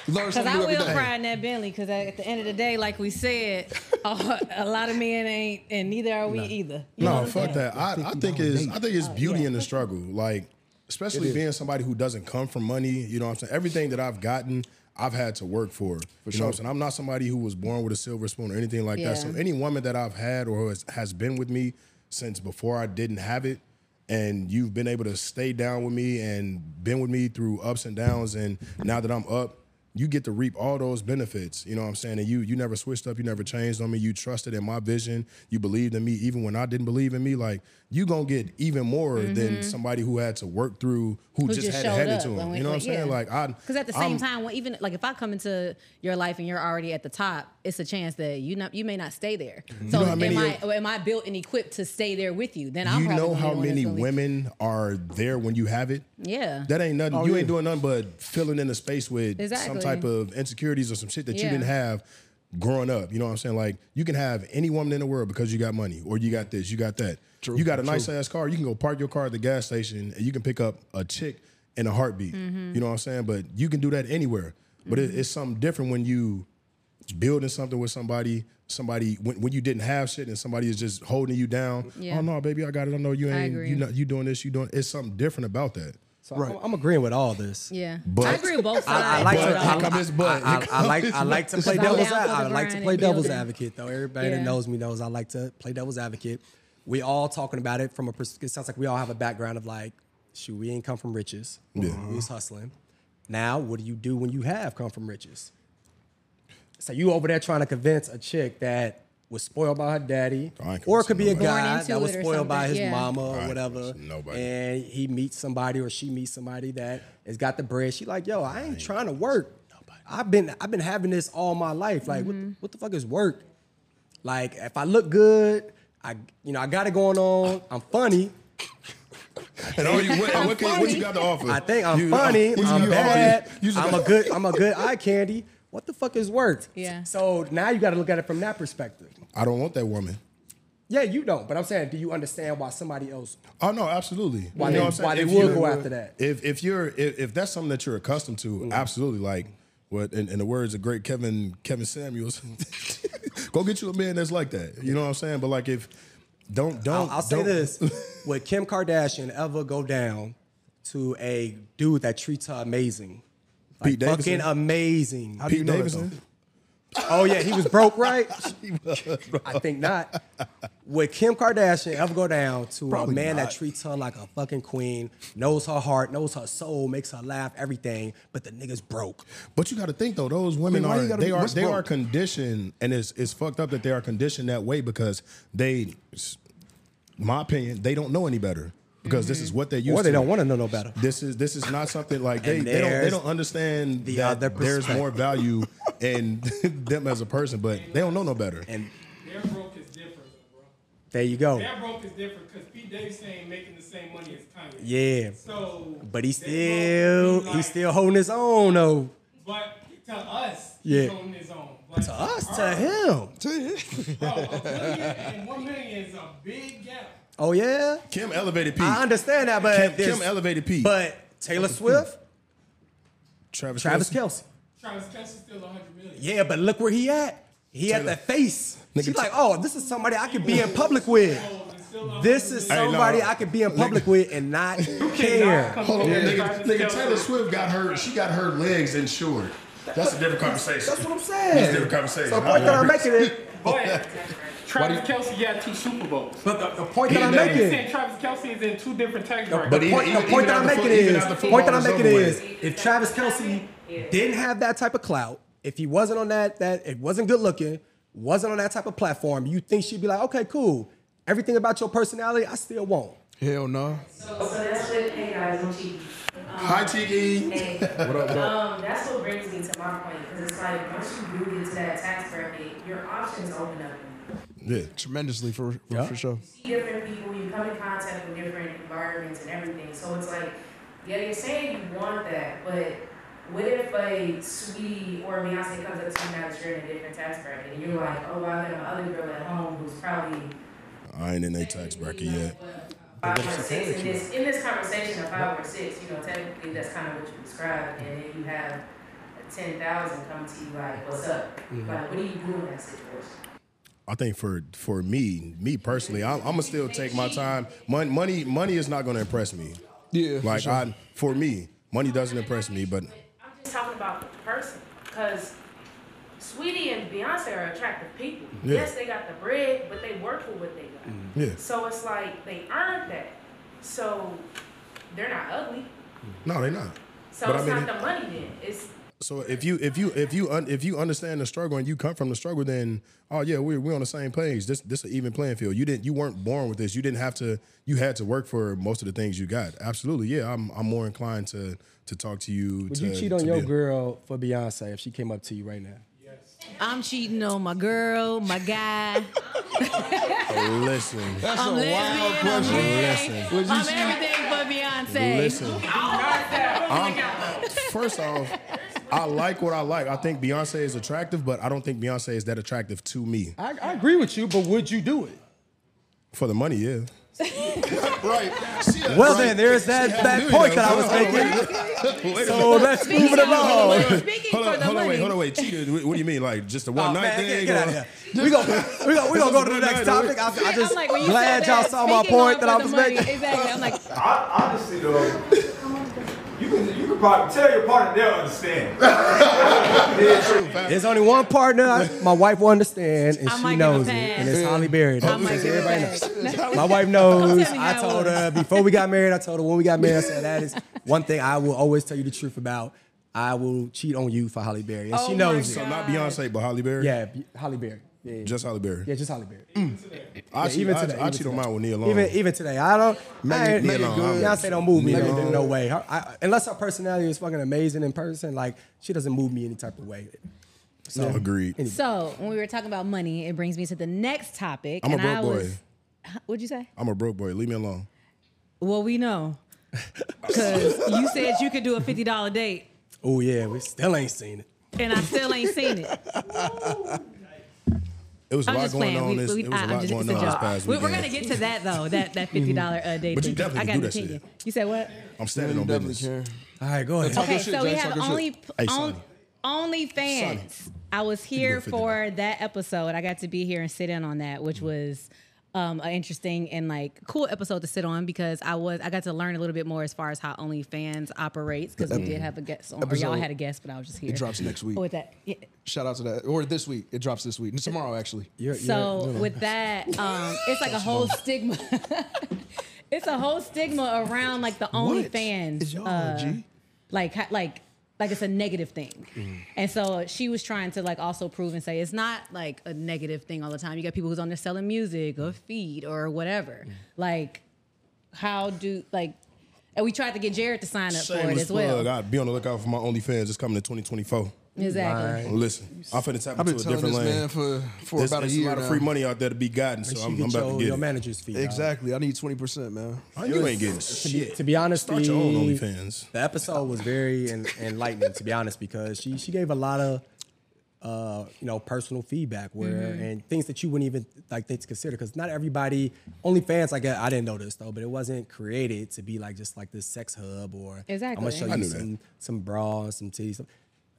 Learn Because something I new will day. cry in that Bentley. Because at the end of the day, like we said, a, a lot of men ain't, and neither are we either. You know No, I'm fuck saying? that. I, I think it's I think it's oh, beauty in the struggle. Like, especially being somebody who doesn't come from money. You know what I'm saying? Everything that I've gotten, I've had to work for. you know what I'm sure. saying? I'm not somebody who was born with a silver spoon or anything like that. So Yeah. any woman that I've had or has, has been with me since before I didn't have it, and you've been able to stay down with me and been with me through ups and downs, and now that I'm up. You get to reap all those benefits, you know what I'm saying? And you you never switched up, you never changed on me. You trusted in my vision. You believed in me even when I didn't believe in me. Like you gonna get even more than somebody who had to work through who, Mm-hmm. Who just, just had it showed handed up to him. we- You know what I'm saying? yeah. Like I Because at the same I'm- time, when even like if I come into your life and you're already at the top, it's a chance that you not you may not stay there. So know how many am I am I built and equipped to stay there with you? Then I'm you probably know gonna be how the one many gonna leave. women are there when you have it? Yeah. That ain't nothing. Oh, you yeah. ain't doing nothing but filling in the space with some type of insecurities or some shit that you didn't have growing up. You know what I'm saying? Like you can have any woman in the world because you got money or you got this, you got that. True, you got a true. nice ass car. You can go park your car at the gas station and you can pick up a chick in a heartbeat. Mm-hmm. You know what I'm saying? But you can do that anywhere. But it, it's something different when you building something with somebody. Somebody when, when you didn't have shit and somebody is just holding you down. Yeah. Oh no, baby, I got it. I know you I ain't. agree. You not, you doing this. You doing. It's something different about that. So Right. I'm, I'm agreeing with all this. Yeah. But- I agree with both sides. I, I like to. but, But- here come this but. I, I, I like. I like to play I'm devil's. down I like to play and devil's advocate though. Everybody that knows me knows I like to play devil's advocate. We all talking about it from a. pers- It sounds like we all have a background of like, shoot, we ain't come from riches. Yeah. we was hustling. Now, what do you do when you have come from riches? So you over there trying to convince a chick that was spoiled by her daddy, I or it could be a nobody. Born guy that was spoiled by his yeah. mama or whatever. nobody. And he meets somebody or she meets somebody that has got the bread. She like, yo, I ain't trying to work. I've been I've been having this all my life. Like, what, Mm-hmm. the, what the fuck is work? Like, if I look good, I you know I got it going on. I'm funny. And all you, what, what, can, what you got to offer? I think I'm You- funny. what you- I'm you- bad. you- you- I'm a good. I'm a good eye candy. What the fuck is work? Yeah. So now you got to look at it from that perspective. I don't want that woman. Yeah, you don't. But I'm saying, do you understand why somebody else? Oh no, absolutely. Why You they- know I'm saying? why they If would go after that. If if you're if, if that's something that you're accustomed to, Mm. absolutely. Like what in, in the words of great Kevin Kevin Samuels, go get you a man that's like that. You know what I'm saying? But like if don't don't I'll, I'll say don't- this: Would Kim Kardashian ever go down to a dude that treats her amazing? Like Pete Davidson? fucking amazing. Pete Davidson. Oh yeah, he was broke, right? I think not. Would Kim Kardashian ever go down to Probably a man not. that treats her like a fucking queen, knows her heart, knows her soul, makes her laugh, everything, but the nigga's broke? But you got to think though, those women why you are gotta they are they broke? are conditioned, and it's it's fucked up that they are conditioned that way because they, my opinion, they don't know any better because this is what they used Or they to. don't want to know no better. This is this is not something like they, they don't they don't understand the that other there's more value in them as a person, but they don't know no better. And Their broke is different, bro. there you go. Their broke is different because Pete Davidson ain't making the same money as Kanye. Yeah. So, But he's their broke still would be he's still holding his own though. But to us, Yeah. he's on his own. But To us, her, to him. Bro, a billion and one million is a big gap. Oh yeah. Kim elevated P. I understand that, but Kim, Kim elevated P. But Taylor Swift, Travis Travis Kelce. Kelsey. Travis Kelce's still 100 million. Yeah, but look where he at. He at Taylor. the face. Nigga, She's like, oh, this is somebody I could be in public with. This is Hey, no. somebody I could be in public with and not care. Hold on, Yeah. nigga, nigga Taylor Swift got her she got her legs insured. That's a different conversation. That's what I'm saying. That's a different conversation. So point that I'm making is, But Travis Kelce got two Super Bowls. but the, the point that I'm done- You making, saying Travis Kelce is in two different tax brackets. But the point, even- the point that I'm making foot- is, the point that I'm making is is, if Travis Kelce didn't have that type of clout, if he wasn't on that, that it wasn't good looking, wasn't on that type of platform, you think she'd be like, okay, cool. Everything about your personality, I still won't. Hell no. So that's what, hey guys, I'm cheating. Um, Hi Tiki. Hey, What up, though? um, that's what brings me to my point because it's like once you do get to that tax bracket, your options open up. Yeah. Tremendously for for, Yeah. for sure. see different people, you come in contact with different environments and everything. So it's like, yeah, you're saying you want that, but what if a sweetie or Beyonce comes up to you now that you're in a different tax bracket and you're like, oh, I got my other girl at home who's probably I ain't in a tax bracket yet. five or six in this in this conversation of five or six, you know, technically that's kind of what you described, and then you have ten thousand come to you like, what's up? Mm-hmm. Like, what do you do in that situation? I think for for me, me personally, I'm, I'm gonna still take my time. Money, money, money is not gonna impress me. Yeah. for Like sure. I, for me, money doesn't impress me. But I'm just talking about the person, because Saweetie and Beyonce are attractive people. Yeah. Yes, they got the bread, but they work for what they got. Mm-hmm. yeah, So it's like they earned that. So they're not ugly. no, they're not. So But I it's mean, not the money then. It's So if you if you if you un, if you understand the struggle and you come from the struggle, then oh yeah, we're we're on the same page. This this an even playing field. You didn't you weren't born with this. You didn't have to. You had to work for most of the things you got. Absolutely, yeah. I'm I'm more inclined to to talk to you. Would to, you cheat on your be- girl for Beyonce if she came up to you right now? I'm cheating on my girl, my guy. Listen, That's I'm a wild lesbian. I'm question. gay. Listen. Would you I'm everything for Beyonce. listen. I'm, first off, I like what I like. I think Beyonce is attractive, but I don't think Beyonce is that attractive to me. I, I agree with you, but would you do it? For the money, yeah. right. Well, then there's that, that point that I was making. So let's move it along. Speaking Hold on, hold on, wait, hold on, wait. Cheated. What what do you mean? Like just a one Oh, night man, thing? get, get out of here. We gonna we gonna we gonna go to the next topic. I, I just I'm like, glad y'all saw my point that I was making. Exactly. I'm like, honestly though, you can you can probably tell your partner they'll understand. There's only one partner my wife will understand, and I she might give a knows it, pass. and it's Halle Berry. I That's might give a everybody pass. knows. My wife knows. Tell me I how it told was. her before we got married. I told her when we got married. I said that is one thing I will always tell you the truth about. I will cheat on you for Halle Berry, and Oh she my knows So it. not Beyonce, but Halle Berry. Yeah, B- Halle Berry. Yeah. Just Halle Berry. Yeah, just Halle Berry. Mm. I Yeah, cheat, even I, today, I even cheat on today. mine with Nia Long. Even even today, I don't. Megan- I ain't, Meagan Good. Beyonce don't move me Megan in, in no way. Her, I, unless her personality is fucking amazing in person, like she doesn't move me any type of way. So Agreed. So when we were talking about money, it brings me to the next topic. I'm a broke I boy. was, What'd you say? I'm a broke boy. Leave me alone. Well, we know. Because you said you could do a fifty dollar date, Oh yeah, we still ain't seen it. and I still ain't seen it. It was a I'm lot just going playing. on. We, This, we, it was I, a I'm lot just, going it's a on this joke. past We- We're gonna get to that though. That that fifty dollar uh, day. But you thing. definitely I got can do an that opinion. shit. You said what? I'm standing on definitely business. can. All right, go ahead. Talk your Okay, shit, so we have talk only shit. Hey, on, Sonny. I was here for that episode. I got to be here and sit in on that, which was um, an interesting and like cool episode to sit on because I was I got to learn a little bit more as far as how OnlyFans operates because we did have a guest on, or y'all had a guest, but I was just here. It drops next week. With that. Yeah. Shout out to that. Or this week. It drops this week. Tomorrow, actually. You're- So you're- with that, um, it's like a whole stigma. it's a whole stigma around like the OnlyFans. It's y'all, uh, G. like like like it's a negative thing. Mm. And so she was trying to like also prove and say it's not like a negative thing all the time. You got people who's on there selling music or feed or whatever. Mm. Like how do like and we tried to get Jared to sign up for it as well. I'd be on the lookout for my OnlyFans. It's coming in 2024. Exactly. Listen, I'm finna tap I've been into a telling different this lane. man for, for There's, about a there's year a lot now. of free money out there to be gotten, so I'm, I'm about your, to get your it. manager's fee. dog. Exactly. I need 20%, man. You ain't getting To be, shit. to be honest, Start your own the- OnlyFans. The episode was very en- enlightening, to be honest, because she she gave a lot of uh, you know personal feedback where Mm-hmm. and things that you wouldn't even like think to consider because not everybody OnlyFans like I didn't know this though, but it wasn't created to be like just like this sex hub or Exactly. I'm gonna show I you knew that. some some bras, some titties.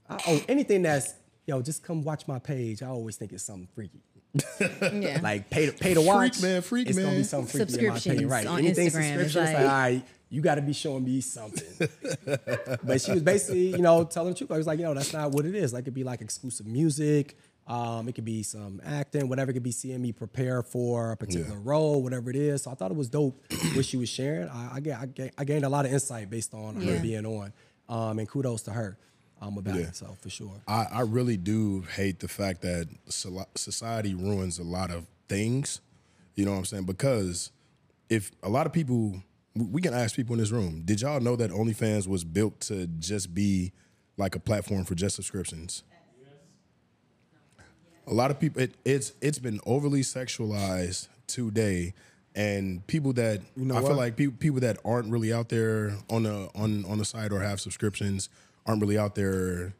I, oh, anything that's yo, just come watch my page. I always think it's something freaky. Yeah. Like pay to pay to watch, Freak man, freak, it's gonna be something freaky in my opinion, Subscriptions right? on Anything Instagram is subscription, it's like, like- all right, you got to be showing me something. but she was basically, you know, telling the truth. I was like, you know, that's not what it is. Like, it could be like exclusive music. Um, it could be some acting, whatever. It could be seeing me prepare for a particular Yeah. role, whatever it is. So I thought it was dope what she was sharing. I, I, I, I gained a lot of insight based on Yeah. her being on. Um, and kudos to her um, about Yeah. it. For sure. I, I really do hate the fact that society ruins a lot of things. You know what I'm saying? Because if a lot of people, we we can ask people in this room, did y'all know that OnlyFans was built to just be like a platform for just subscriptions? A lot of people, it, it's it's been overly sexualized today, and people that you know I feel like people people that aren't really out there on the on on the site or have subscriptions aren't really out there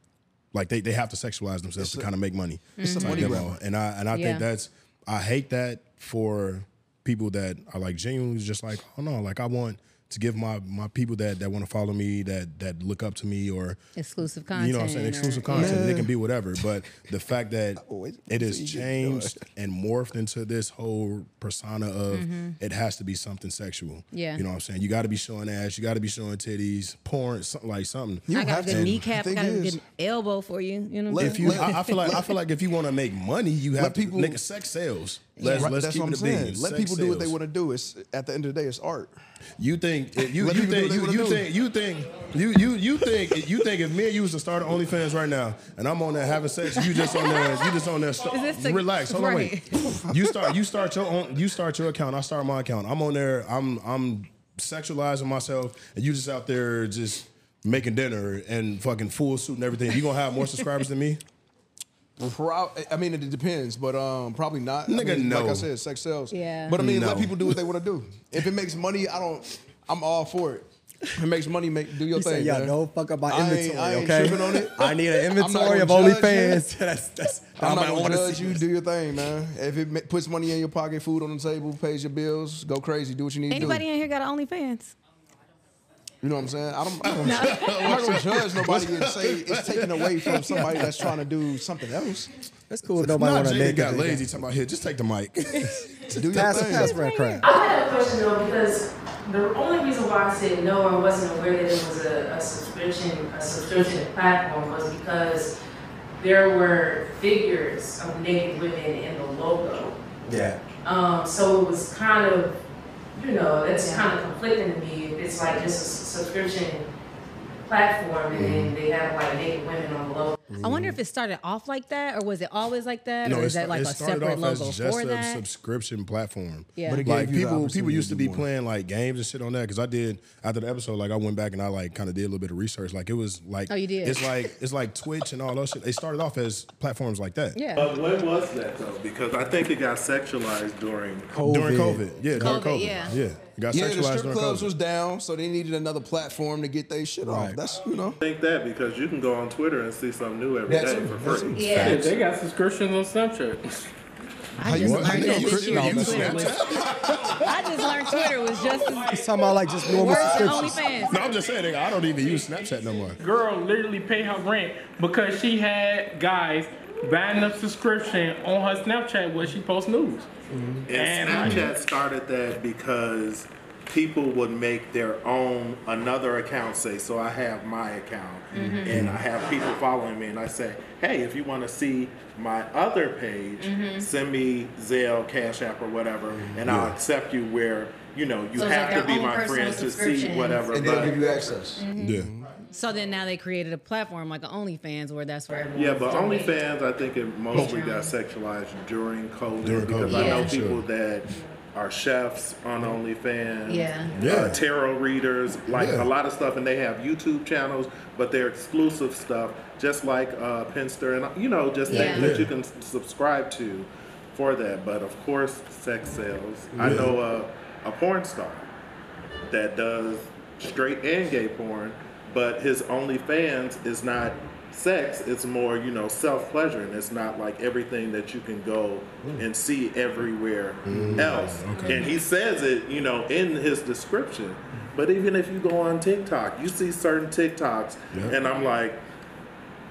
like they, they have to sexualize themselves to kind of make money. It's a Like money them grab. And I and I Yeah. think that's I hate that for people that are like genuinely just like, oh no, like I want to give my my people that that want to follow me, that that look up to me or Exclusive content. you know what I'm saying, or- exclusive content. It can be whatever. But the fact that Always it has see you get changed and morphed into this whole persona of it has to be something sexual. Mm-hmm. Yeah. You know what I'm saying? You got to be showing ass. You got to be showing titties, porn, something like something. You I got have a good to. kneecap, The got thing a is- good elbow for you. You know what I'm Let- saying? If you, I, I feel like I feel like if you want to make money, you have Let to. people- nigga, sex sales. Let's, Right, let's that's keep what I'm it saying. bean. Let Sex people do what they want to do. It's at the end of the day, it's art. You think you you think you, you think you think you you you think you think if me and you was to start OnlyFans right now and I'm on there having sex, you just on there you just on there. St- this the- relax, hold on, wait. You start you start your own you start your account. I start my account. I'm on there. I'm I'm sexualizing myself, and you just out there just making dinner and fucking full suit and everything. You gonna have more subscribers than me? Pro- I mean, it depends, but um, probably not. I Nigga, mean, Like. I said, sex sells. Yeah. But I mean, let people do what they want to do. If it makes money, I don't. I'm all for it. If it makes money, make do your He thing. said, "Yo, man. don't fuck up my I ain't- inventory, I ain't okay? tripping on it. I need an inventory of OnlyFans. that's that's. I'm not gonna judge you. this. Do your thing, man. If it puts money in your pocket, food on the table, pays your bills, go crazy. Do what you need Anybody to do. Anybody in here got an OnlyFans? You know what I'm saying? I don't. I don't I'm not gonna judge nobody and say it's taken away from somebody that's trying to do something else. That's cool. if Nobody Not want to Jada make got it. lazy. Talking about here, just take the mic. Do your Pass, thing. pass red crap. I had a question though because the only reason why I said no or wasn't aware that it was a, a subscription a subscription platform was because there were figures of naked women in the logo. Yeah. Um, so it was kind of, you know, that's kind of conflicting to me. It's like just a s- subscription platform and then they have like naked women on the logo. I wonder if it started off like that, or was it always like that, or No, is it, that like it a separate off logo as just for a that? subscription platform. Yeah. But like gave you the people, people used to to be more. playing like games and shit on that because I did after the episode. Like I went back and I like kind of did a little bit of research. Like it was like Oh, you did? It's like it's like Twitch and all those shit. They started off as platforms like that. yeah. But when was that though? Because I think it got sexualized during COVID. During COVID, yeah, during COVID, COVID, yeah. yeah, it got Yeah, the sexualized strip during clubs COVID. was down, so they needed another platform to get their shit off. That's you know. think that because you can go on Twitter and see something new every day That's for it. That's free. it. Yeah. Shit, they got subscriptions on Snapchat. I just What? learned You that use- this year you Twitter was. I just learned Twitter was just as He's talking about like just normal worse than subscriptions. OnlyFans. No, I'm just saying, nigga, I don't even use Snapchat no more. Girl literally paid her rent because she had guys buying up subscription on her Snapchat where she posts news. And And I- Snapchat started that because people would make their own another account say so i have my account mm-hmm. and i have people following me and i say hey if you want to see my other page mm-hmm. send me zelle cash app or whatever and i'll accept you where you know you So have like to be my personal friend to see whatever And they'll but give you access. Mm-hmm. Yeah. So then now they created a platform like an OnlyFans where that's where everyone Yeah, but donate. OnlyFans, I think it mostly got sexualized during COVID During because COVID, I know yeah. people that are chefs on OnlyFans, Yeah. Yeah. uh, tarot readers, like Yeah. a lot of stuff, and they have YouTube channels, but they're exclusive stuff, just like uh, Pinster, and you know, just Yeah. things that you can subscribe to for that. But of course, sex sales. I know a, a porn star that does straight and gay porn, but his OnlyFans is not sex, it's more, you know, self pleasure, and it's not like everything that you can go hmm. and see everywhere hmm. else. And he says it, you know, in his description. But even if you go on TikTok, you see certain TikToks, Yeah. and I'm like,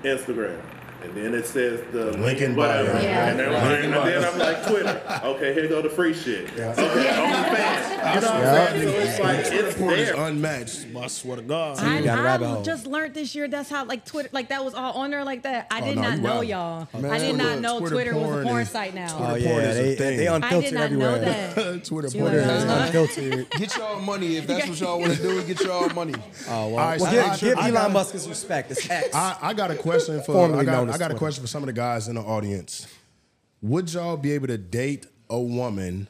Instagram. And then it says the Link link and bio. whatever. Yeah. And, then, Link and then. I'm like, Twitter. Okay, here go the free shit. Okay, OnlyFans. You know what I'm saying? So it's like, it's Porn is there. unmatched. I swear to God. I, You got a rabbit I just learned this year that's how like Twitter like that was all on there like that. I Oh, did no, not you know y'all. Man, I did Twitter- not know Twitter Twitter, was a porn porn is- site now. Oh porn yeah, is a thing. they unfiltered everywhere. Twitter porn is unfiltered. Get y'all money if that's what y'all want to do. Get y'all money. Oh well, All right, well so give, I- give I Elon Musk his respect. It's X. I, I got a question for Formerly known as I got a question for some of the guys in the audience. Would y'all be able to date a woman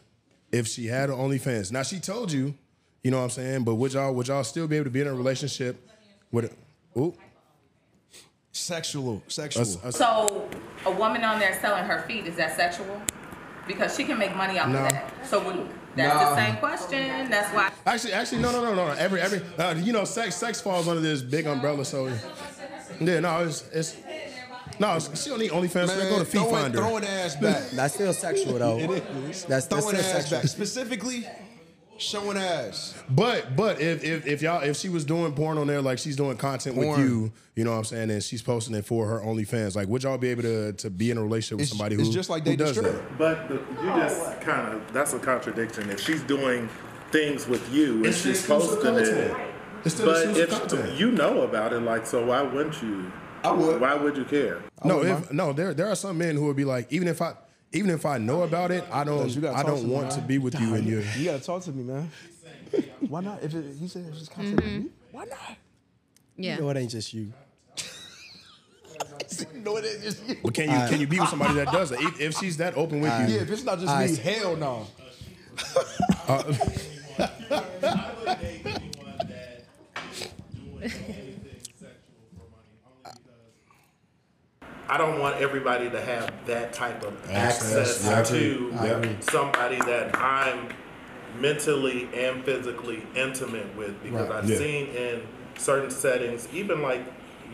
if she had an OnlyFans? Now she told you, you know what I'm saying, but would y'all would y'all still be able to be in a relationship with a, ooh, Sexual, sexual. a- a- So a woman on there selling her feet, is that sexual? Because she can make money off No. of that. So would, that's Nah. the same question. That's why Actually, actually, no, no, no, no. Every, every, uh, you know, sex, sex falls under this big umbrella. So, yeah, no, it's, it's, no, she don't need OnlyFans. so they go to Fee throwing, Finder. throwing ass back. That's still sexual though. It is. That's, that's throwing still ass sexual. back. Specifically, showing ass. But, but if, if, if y'all, if she was doing porn on there, like she's doing content with you, you know what I'm saying, and she's posting it for her OnlyFans, like, would y'all be able to, to be in a relationship with It's, somebody who, it's just like who does straight. that? But the, you just kind of, that's a contradiction. If she's doing things with you and It's she's exclusive posting it. It's still but if content. you know about it, like, so why wouldn't you? I would. Why would you care? No, if, no, there, there are some men who would be like, even if I, even if I know about it, I don't, You I don't me, want to be with you and you. You gotta talk to me, man. Why not? If it, he said it's just content with mm-hmm. me, why not? Yeah. No, it ain't just you. no, it ain't just you. But can you, can you be with somebody that does that? If, if she's that open with you, Yeah, if it's not just I me, see. hell no. Uh, I don't want everybody to have that type of Access, access, yeah. to I agree. somebody that I'm mentally and physically intimate with because Right. I've Yeah. seen in certain settings, even like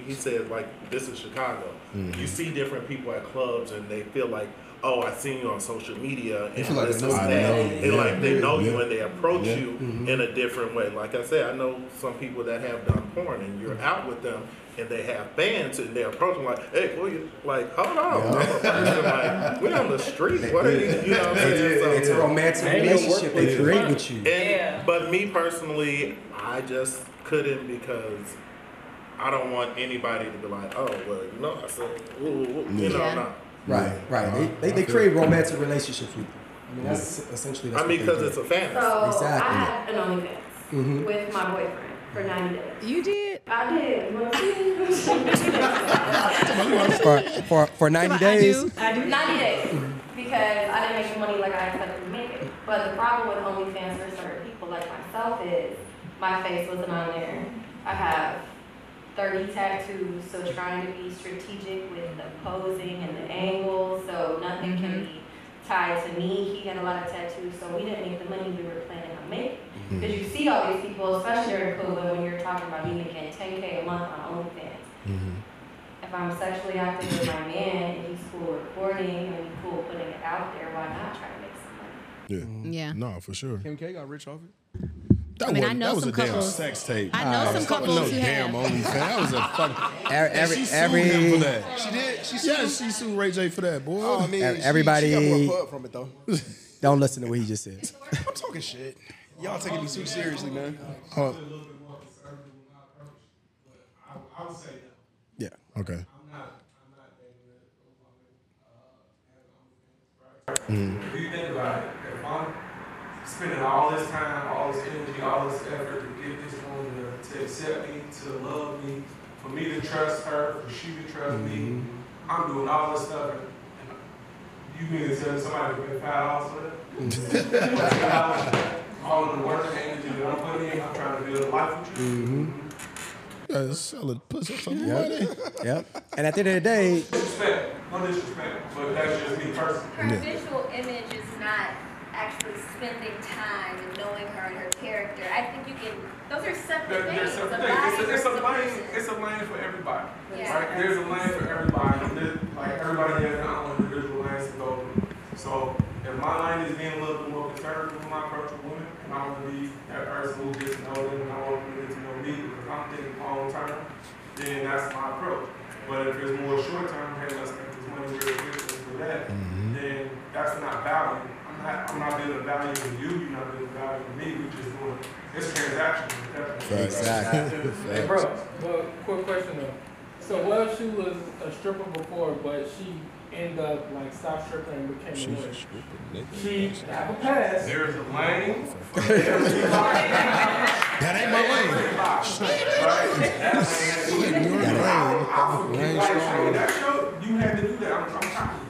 he said, like this is Chicago. Mm-hmm. You see different people at clubs and they feel like, oh, I seen you on social media and feel like this they is know that. you. I know you. And Yeah. like they know you Yeah. and they approach Yeah. you in a different way. Like I said, I know some people that have done porn and you're out with them and they have bands and they're approaching like, hey, boy, you like, hold on. I'm a person, like, we're on the street. What are you, you know what I'm saying? So- It's a romantic Ain't no relationship work they with create you. with you. and, Yeah. But me personally, I just couldn't because I don't want anybody to be like, oh, well, you know, I said, ooh, ooh, you know, Yeah. no. Right, right. They, they, they create romantic relationships with you. I mean, that's essentially that's I mean, because it's a fantasy. So Exactly. I have an OnlyFans. Mhm. with my boyfriend for 90 days. You did? I did. You wanna see? for, for for 90 days. I do 90 days because I didn't make the money like I expected to make it. But the problem with OnlyFans for certain people like myself is my face wasn't on there. I have 30 tattoos, so trying to be strategic with the posing and the angles, so nothing can mm-hmm. be tied to me. He had a lot of tattoos, so we didn't make the money we were planning on making. Mm-hmm. Because you see all these people, especially during COVID, when you're talking about you making 10K a month on OnlyFans. Mm-hmm. If I'm sexually active with my man and he's cool recording and he's cool putting it out there, why not try to make some money? Yeah. Mm-hmm. Yeah. No, for sure. Kim K got rich off it. That I mean, I know that was some a damn couples- sex tape. I know some That was couples no who damn have. OnlyFans. That was a fucking. Every- every- she sued every- him for that. She did. She yeah, she sued Ray J for that, boy. Oh, I mean, Ev- she- everybody- She, got more pub from it though. Don't listen to what he just said. I'm talking shit. Y'all taking me too seriously, man. Uh, I would say yeah. Okay. If you think about it, if I'm spending all this time, all this energy, all this effort to get this woman to, to accept me, to love me, for me to trust her, for she to trust me, I'm doing all this stuff. And, and you mean to tell somebody to pay five dollars for that? all of the work and energy that I'm putting in, I'm trying to build a life with you. Mm-hmm. Yeah, sell it, put some Yep. money. Yep. And at the end of the day, Disrespect, no disrespect, but that's just me personally. Her visual image is not actually spending time and knowing her and her character. I think you can, those are separate There- things. A separate things. It's a, it's a lane. It's a lane for everybody. Yeah. Right? There's a lane for everybody. And Like everybody has their own individual lanes to go. through. So if my lane is being a little bit more conservative with my approach with women, and I want to be that person who gets to know them and I want them to get to know me because I'm thinking long term, then that's my approach. But if it's more short term, hey, let's make this money real quick, let's do that, mm-hmm. then that's not value. I'm not, I'm not building value in you, you're not building value in me, we're just doing, it's transactional. definitely. Exactly. Hey, bro, but quick question though. So well, she was a stripper before, but she ended up like stopped stripping and became a nurse? She have a pass. There's a lane. That ain't my lane. That's your, lane. That lane. you had to do that. I'm, I'm proud you.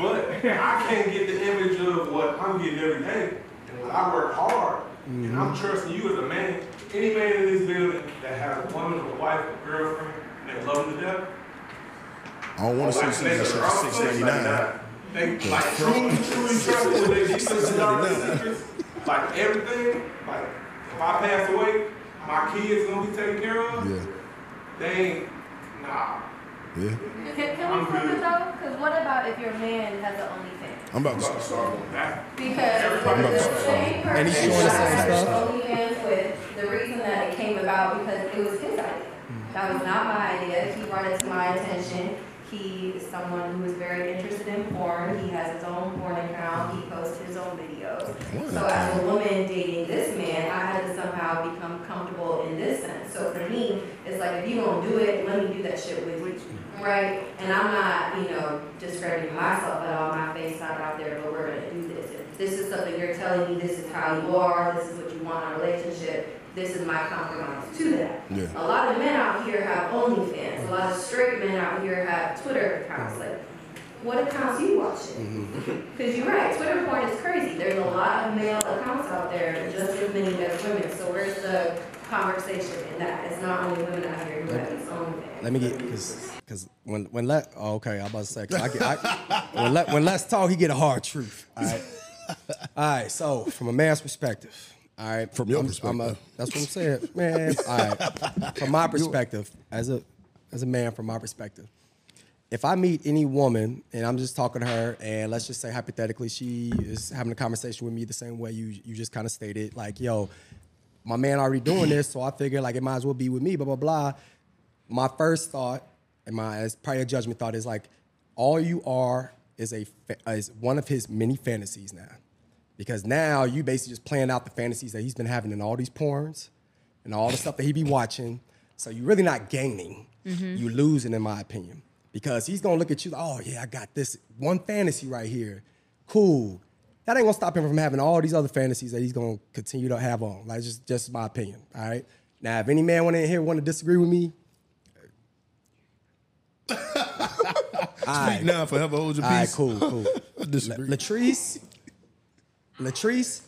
But I can't get the image of what I'm getting every day. And when I work hard, and I'm trusting you as a man, any man in this building that has a woman, a wife, a girlfriend, and they love them to death. I don't want to see like, some they of that shit are for six ninety nine. They like truly, truly trust me with their deepest darkest secrets. Like everything, like if I pass away, my kids gonna be taken care of. Yeah. They ain't, nah. Yeah. Can, can we flip good. it though? Because what about if your man has an OnlyFans? I'm about to start on that. Because I'm about to the start. same person And he's showing the same that I stuff? started OnlyFans with, the reason that it came about because it was his idea. That was not my idea. He brought it to my attention. He is someone who is very interested in porn. He has his own porn account. He posts his own videos. So as a woman dating this man, I had to somehow become comfortable in this sense. So for me, it's like if you don't do it, let me do that shit with you. Right? And I'm not, you know, discrediting myself at all. My face not out there, but we're gonna do this. If this is something you're telling me, this is how you are, this is what you want in a relationship, this is my compromise to that. Yeah. A lot of men out here have OnlyFans. A lot of straight men out here have Twitter accounts. Like, what accounts you watching? Mm-hmm. Because you're right, Twitter porn is crazy. There's a lot of male accounts out there, just as many as women. So where's the conversation in that? It's not only women out here who have these OnlyFans. let me get because because when when let oh, okay, I'm about to say I get I, when let when let's talk, he get a hard truth. All right. All right. So from a man's perspective, all right. From your I'm- perspective. I'm a, that's what I'm saying, man. All right. From my perspective, as a as a man, from my perspective, if I meet any woman and I'm just talking to her, and let's just say hypothetically she is having a conversation with me the same way you you just kind of stated, like, yo, my man already doing this, so I figure like it might as well be with me, blah blah blah. My first thought and my as prior judgment thought is like, all you are is a is one of his many fantasies now, because now you basically just playing out the fantasies that he's been having in all these porns and all the stuff that he be watching. So you're really not gaining. Mhm. You losing, in my opinion, because he's gonna look at you. Like, oh yeah, I got this one fantasy right here. Cool. that ain't gonna stop him from having all these other fantasies that he's gonna continue to have on. Like just just my opinion. All right. Now, if any man want in here want to disagree with me, Speak now, forever hold your All right, peace. cool, cool. Disagree. La- Latrice, Latrice,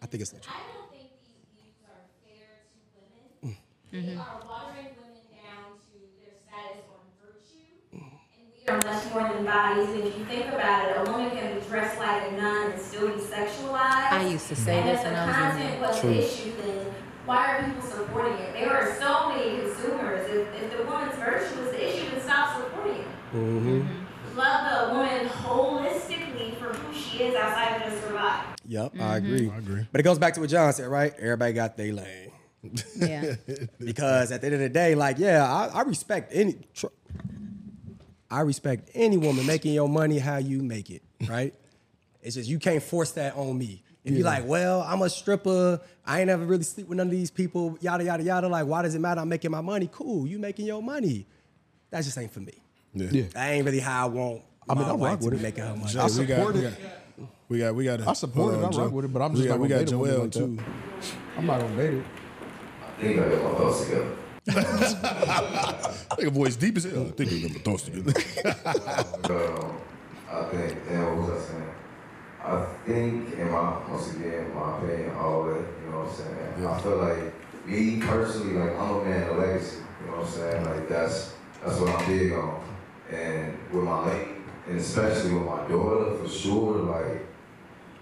I think it's Latrice. I don't think these views are fair to women. Mm. They mm-hmm. are watering women down to their status on virtue. And we are much more than bodies. And if you think about it, a woman can be dressed like a nun and still be sexualized. I used to say this, and this if when the I was content younger. was True. the issue, then why are people supporting it? There are so many consumers. If, if the woman's virtue is the issue, then stop supporting it. Mm-hmm. mm-hmm. Love a woman holistically for who she is outside of just survive. Yep, I Mm-hmm. agree. I agree. But it goes back to what John said, right? Everybody got their lane. Yeah. because at the end of the day, like, yeah, I, I respect any. Tr- I respect any woman making your money how you make it, right? it's just you can't force that on me. If you're like, well, I'm a stripper, I ain't never really sleep with none of these people, yada yada yada. Like, why does it matter? I'm making my money. Cool, you making your money. That just ain't for me. Yeah. Yeah. That ain't really how I want. I mean, my I wife rock to with it. making her money. Jay, I we got, support we it. got, we got, we got. I support it. I rock with it, but I'm just we not we gonna got date a woman Joel too. I'm not gonna date it. I think I got my thoughts together. I think a voice deep as hell. I think we got my thoughts together. um, I think, damn, what was I saying? I think, in my, once again, my opinion, all that, you know what I'm saying? I feel like, me personally, like, I'm a man of legacy, you know what I'm saying? Like, that's, that's what I'm big on. And with my lady, and especially with my daughter, for sure, like,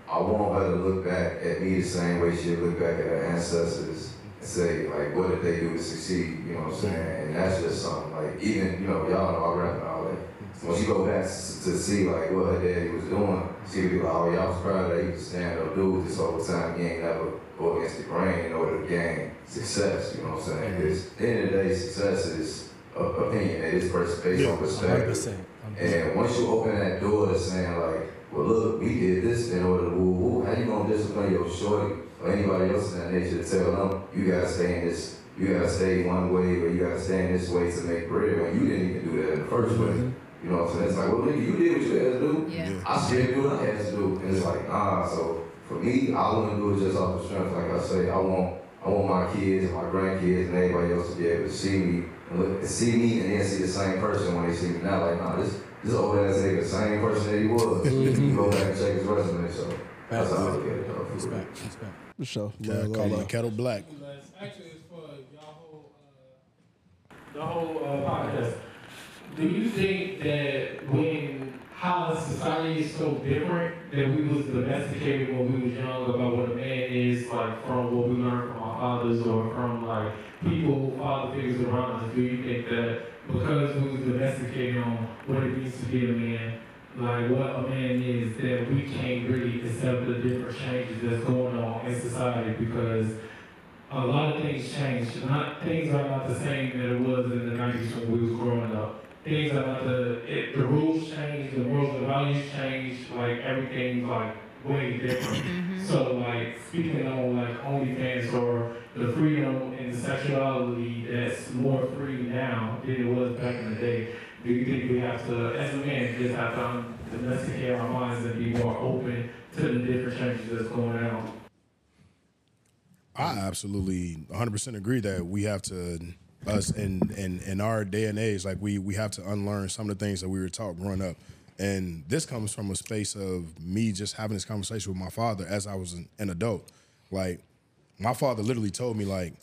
I want her to look back at me the same way she look back at her ancestors and say, like, what did they do to succeed? You know what I'm saying? And that's just something, like, even, you know, y'all know I rap and all that. When she go back to see, like, what her daddy was doing, she be like, oh, y'all was proud that he was stand up dude this whole time. He ain't never go against the grain in order to gain success, you know what I'm saying? Because end of the day, success is opinion, it is pers- based on perspective. 100%. And once you open that door to saying like, well look, we did this in order to woo woo, how you gonna discipline your shorty or anybody else in that nature to tell them you gotta stay in this, you gotta stay one way or you gotta stay in this way to make bread when you didn't even do that in the first place. You know what I'm saying? It's like, well nigga, you did what you had to do. Yeah. I still do what I had to do. And it's like, nah, so for me, I wouldn't do it just off the strength. Like I say, I want I want my kids and my grandkids and everybody else to be able to see me and look and see me and then see the same person when they see me now. Like, nah, this this old ass nigga, the same person that he was. You go back and check his resume. So that's how I look at it. though, for real. Respect, respect. For sure. Yeah, Love, call love, it kettle black. Actually, it's for y'all whole, uh, the whole uh, podcast. Do you think that when how society is so different that we was domesticated when we was young about what a man is, like from what we learned from our fathers or from like people, who father figures around us, do you think that because we was domesticated on what it means to be a man, like what a man is, that we can't really accept the different changes that's going on in society because a lot of things changed. Not things are not the same that it was in the nineties when we was growing up. Things are not the it, the rules change, the morals and values change, like everything's like way different. Mm-hmm. So like speaking on like OnlyFans or the freedom and sexuality that's more free now than it was back in the day. Do you think we have to, as a man, just have to domesticate our minds and be more open to the different changes that's going on? I absolutely 100% agree that we have to us in in in our day and age like we we have to unlearn some of the things that we were taught growing up. And this comes from a space of me just having this conversation with my father as I was an, an adult. Like my father literally told me like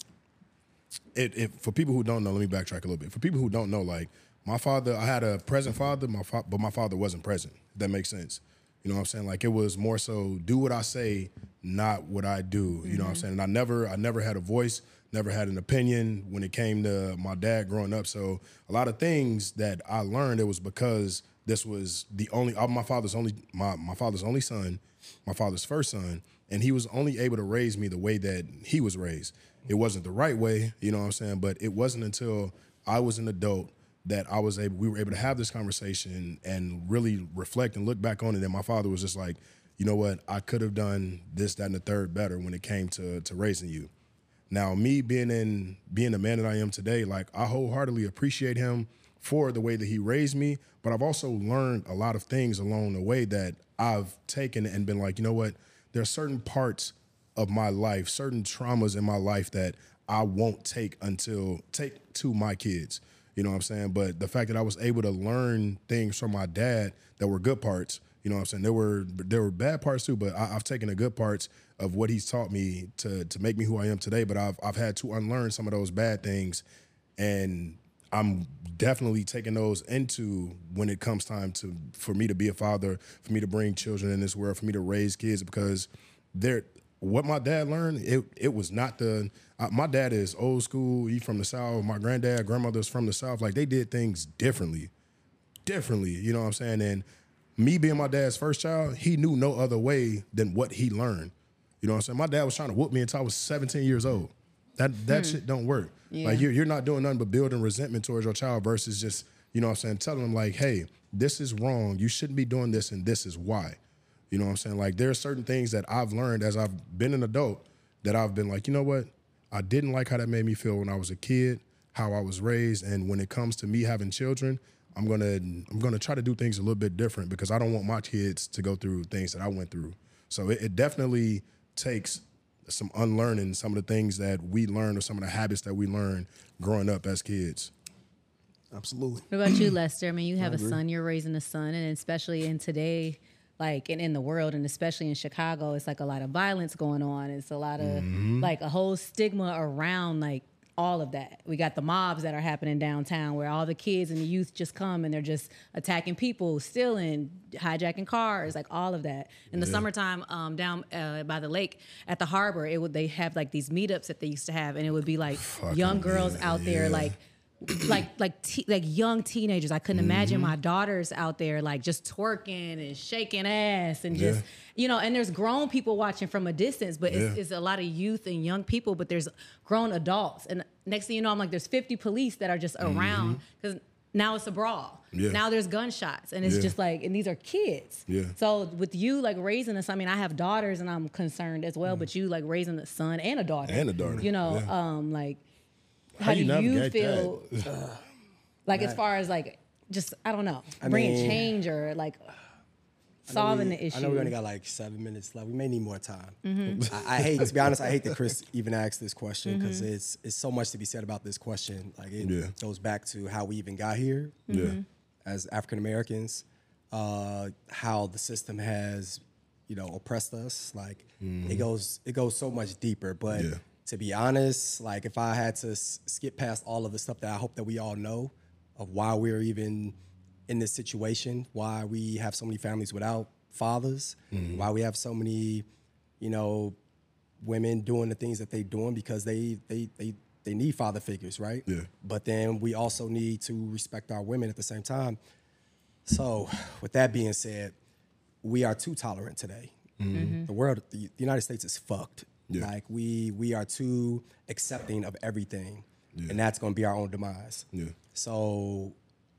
it, it for people who don't know, let me backtrack a little bit. For people who don't know, like my father, I had a present father, my fa- but my father wasn't present. If that makes sense. You know what I'm saying? Like it was more so do what I say, not what I do. You know what I'm mm-hmm. saying? And I never, I never had a voice, never had an opinion when it came to my dad growing up. So a lot of things that I learned, it was because this was the only, uh, my father's only, my my father's only son, my father's first son, and he was only able to raise me the way that he was raised. It wasn't the right way, you know what I'm saying? But it wasn't until I was an adult that I was able, we were able to have this conversation and really reflect and look back on it. And my father was just like, you know what, I could have done this, that, and the third better when it came to to raising you. Now, me being in being the man that I am today, like I wholeheartedly appreciate him for the way that he raised me, but I've also learned a lot of things along the way that I've taken and been like, you know what? There are certain parts of my life, certain traumas in my life that I won't take until take to my kids. You know what I'm saying? But the fact that I was able to learn things from my dad that were good parts, you know what I'm saying? There were there were bad parts too, but I, I've taken the good parts of what he's taught me to to make me who I am today. But I've I've had to unlearn some of those bad things, and I'm definitely taking those into when it comes time to for me to be a father, for me to bring children in this world, for me to raise kids because they're what my dad learned. It it was not the uh, my dad is old school. He from the south. My granddad, grandmother's from the south. Like they did things differently, differently. You know what I'm saying? And me being my dad's first child, he knew no other way than what he learned. You know what I'm saying? My dad was trying to whoop me until I was 17 years old. That that Hmm. shit don't work. Yeah. Like you're you're not doing nothing but building resentment towards your child versus just, you know what I'm saying, telling them like, hey, this is wrong. You shouldn't be doing this and this is why. You know what I'm saying? Like there are certain things that I've learned as I've been an adult that I've been like, you know what? I didn't like how that made me feel when I was a kid, how I was raised, and when it comes to me having children, I'm gonna I'm gonna try to do things a little bit different because I don't want my kids to go through things that I went through. So it, it definitely takes some unlearning some of the things that we learn or some of the habits that we learn growing up as kids. Absolutely. What about you, Lester? I mean, you have a son, you're raising a son, and especially in today, like and in the world, and especially in Chicago, it's like a lot of violence going on. It's a lot of Mhm. like a whole stigma around like all of that. We got the mobs that are happening downtown where all the kids and the youth just come and they're just attacking people, stealing, hijacking cars, like all of that. In the Yeah. summertime, um, down uh, by the lake at the harbor, it would they have like these meetups that they used to have, and it would be like young girls out there yeah. like like like te- like young teenagers. I couldn't imagine Mhm. my daughters out there like just twerking and shaking ass and just Yeah. you know. And there's grown people watching from a distance, but it's, Yeah. it's a lot of youth and young people. But there's grown adults, and next thing you know, I'm like, there's 50 police that are just around because now it's a brawl. Yeah. Now there's gunshots, and it's just like, and these are kids. Yeah. So with you like raising us, I mean, I have daughters, and I'm concerned as well. But you like raising a son and a daughter, And a daughter, You know, um, like How how, do you navigate feel? that? like as far as like just I don't know, I bringing mean- change or like solving we- the issue. I know we only got like seven minutes left. We may need more time. Mhm. I, I hate to be honest. I hate that Chris even asked this question because Mhm. it's it's so much to be said about this question. Like it Yeah. goes back to how we even got here. Yeah. Mhm. As African Americans, uh, how the system has, you know, oppressed us. Like it goes it goes so much deeper. But Yeah. To be honest, like if I had to s- skip past all of the stuff that I hope that we all know of why we're even in this situation, why we have so many families without fathers, Mhm. why we have so many, you know, women doing the things that they're doing because they they they they need father figures, right? Yeah. But then we also need to respect our women at the same time. So, with that being said, we are too tolerant today. Mhm. The world, the United States is fucked. Yeah. Like we we are too accepting of everything, and that's going to be our own demise. Yeah. So,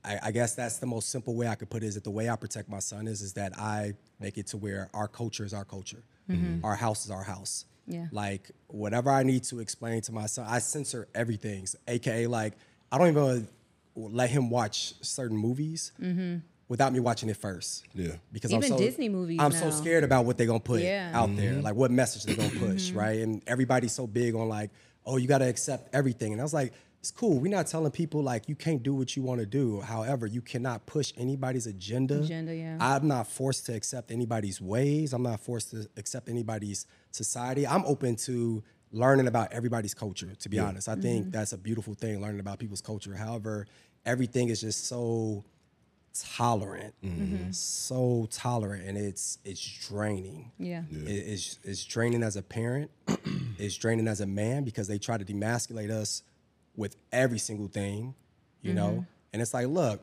I, I guess that's the most simple way I could put it. Is that the way I protect my son is is that I make it to where our culture is our culture, Mhm. our house is our house. Yeah. Like whatever I need to explain to my son, I censor everything. So, AKA, like I don't even let him watch certain movies Mhm. Without me watching it first. Yeah. Because I'm Even so, Disney movies I'm now. so scared about what they're gonna put Yeah. out there, Mm-hmm. like what message they're gonna push, Mhm. right? And everybody's so big on like, oh, you gotta accept everything. And I was like, it's cool. We're not telling people like you can't do what you want to do. However, you cannot push anybody's agenda. Agenda, yeah. I'm not forced to accept anybody's ways. I'm not forced to accept anybody's society. I'm open to learning about everybody's culture, to be Yeah. honest. I think Mhm. that's a beautiful thing, learning about people's culture. However, everything is just so tolerant, Mhm. so tolerant, and it's it's draining. Yeah. It- it's it's draining as a parent. it's draining as a man because they try to demasculate us with every single thing, you know. Mhm. And it's like, look,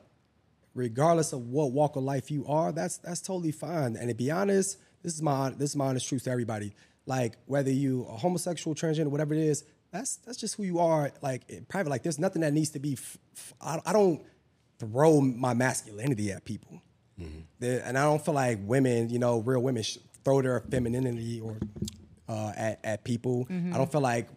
regardless of what walk of life you are, that's that's totally fine. And to be honest, this is my this is my honest truth to everybody. Like whether you a homosexual, transgender, whatever it is, that's that's just who you are. Like in private, like there's nothing that needs to be. F- f- I, I don't throw my masculinity at people, There- and I don't feel like women, you know, real women sh- throw their femininity or uh, at at people. Mhm. I don't feel like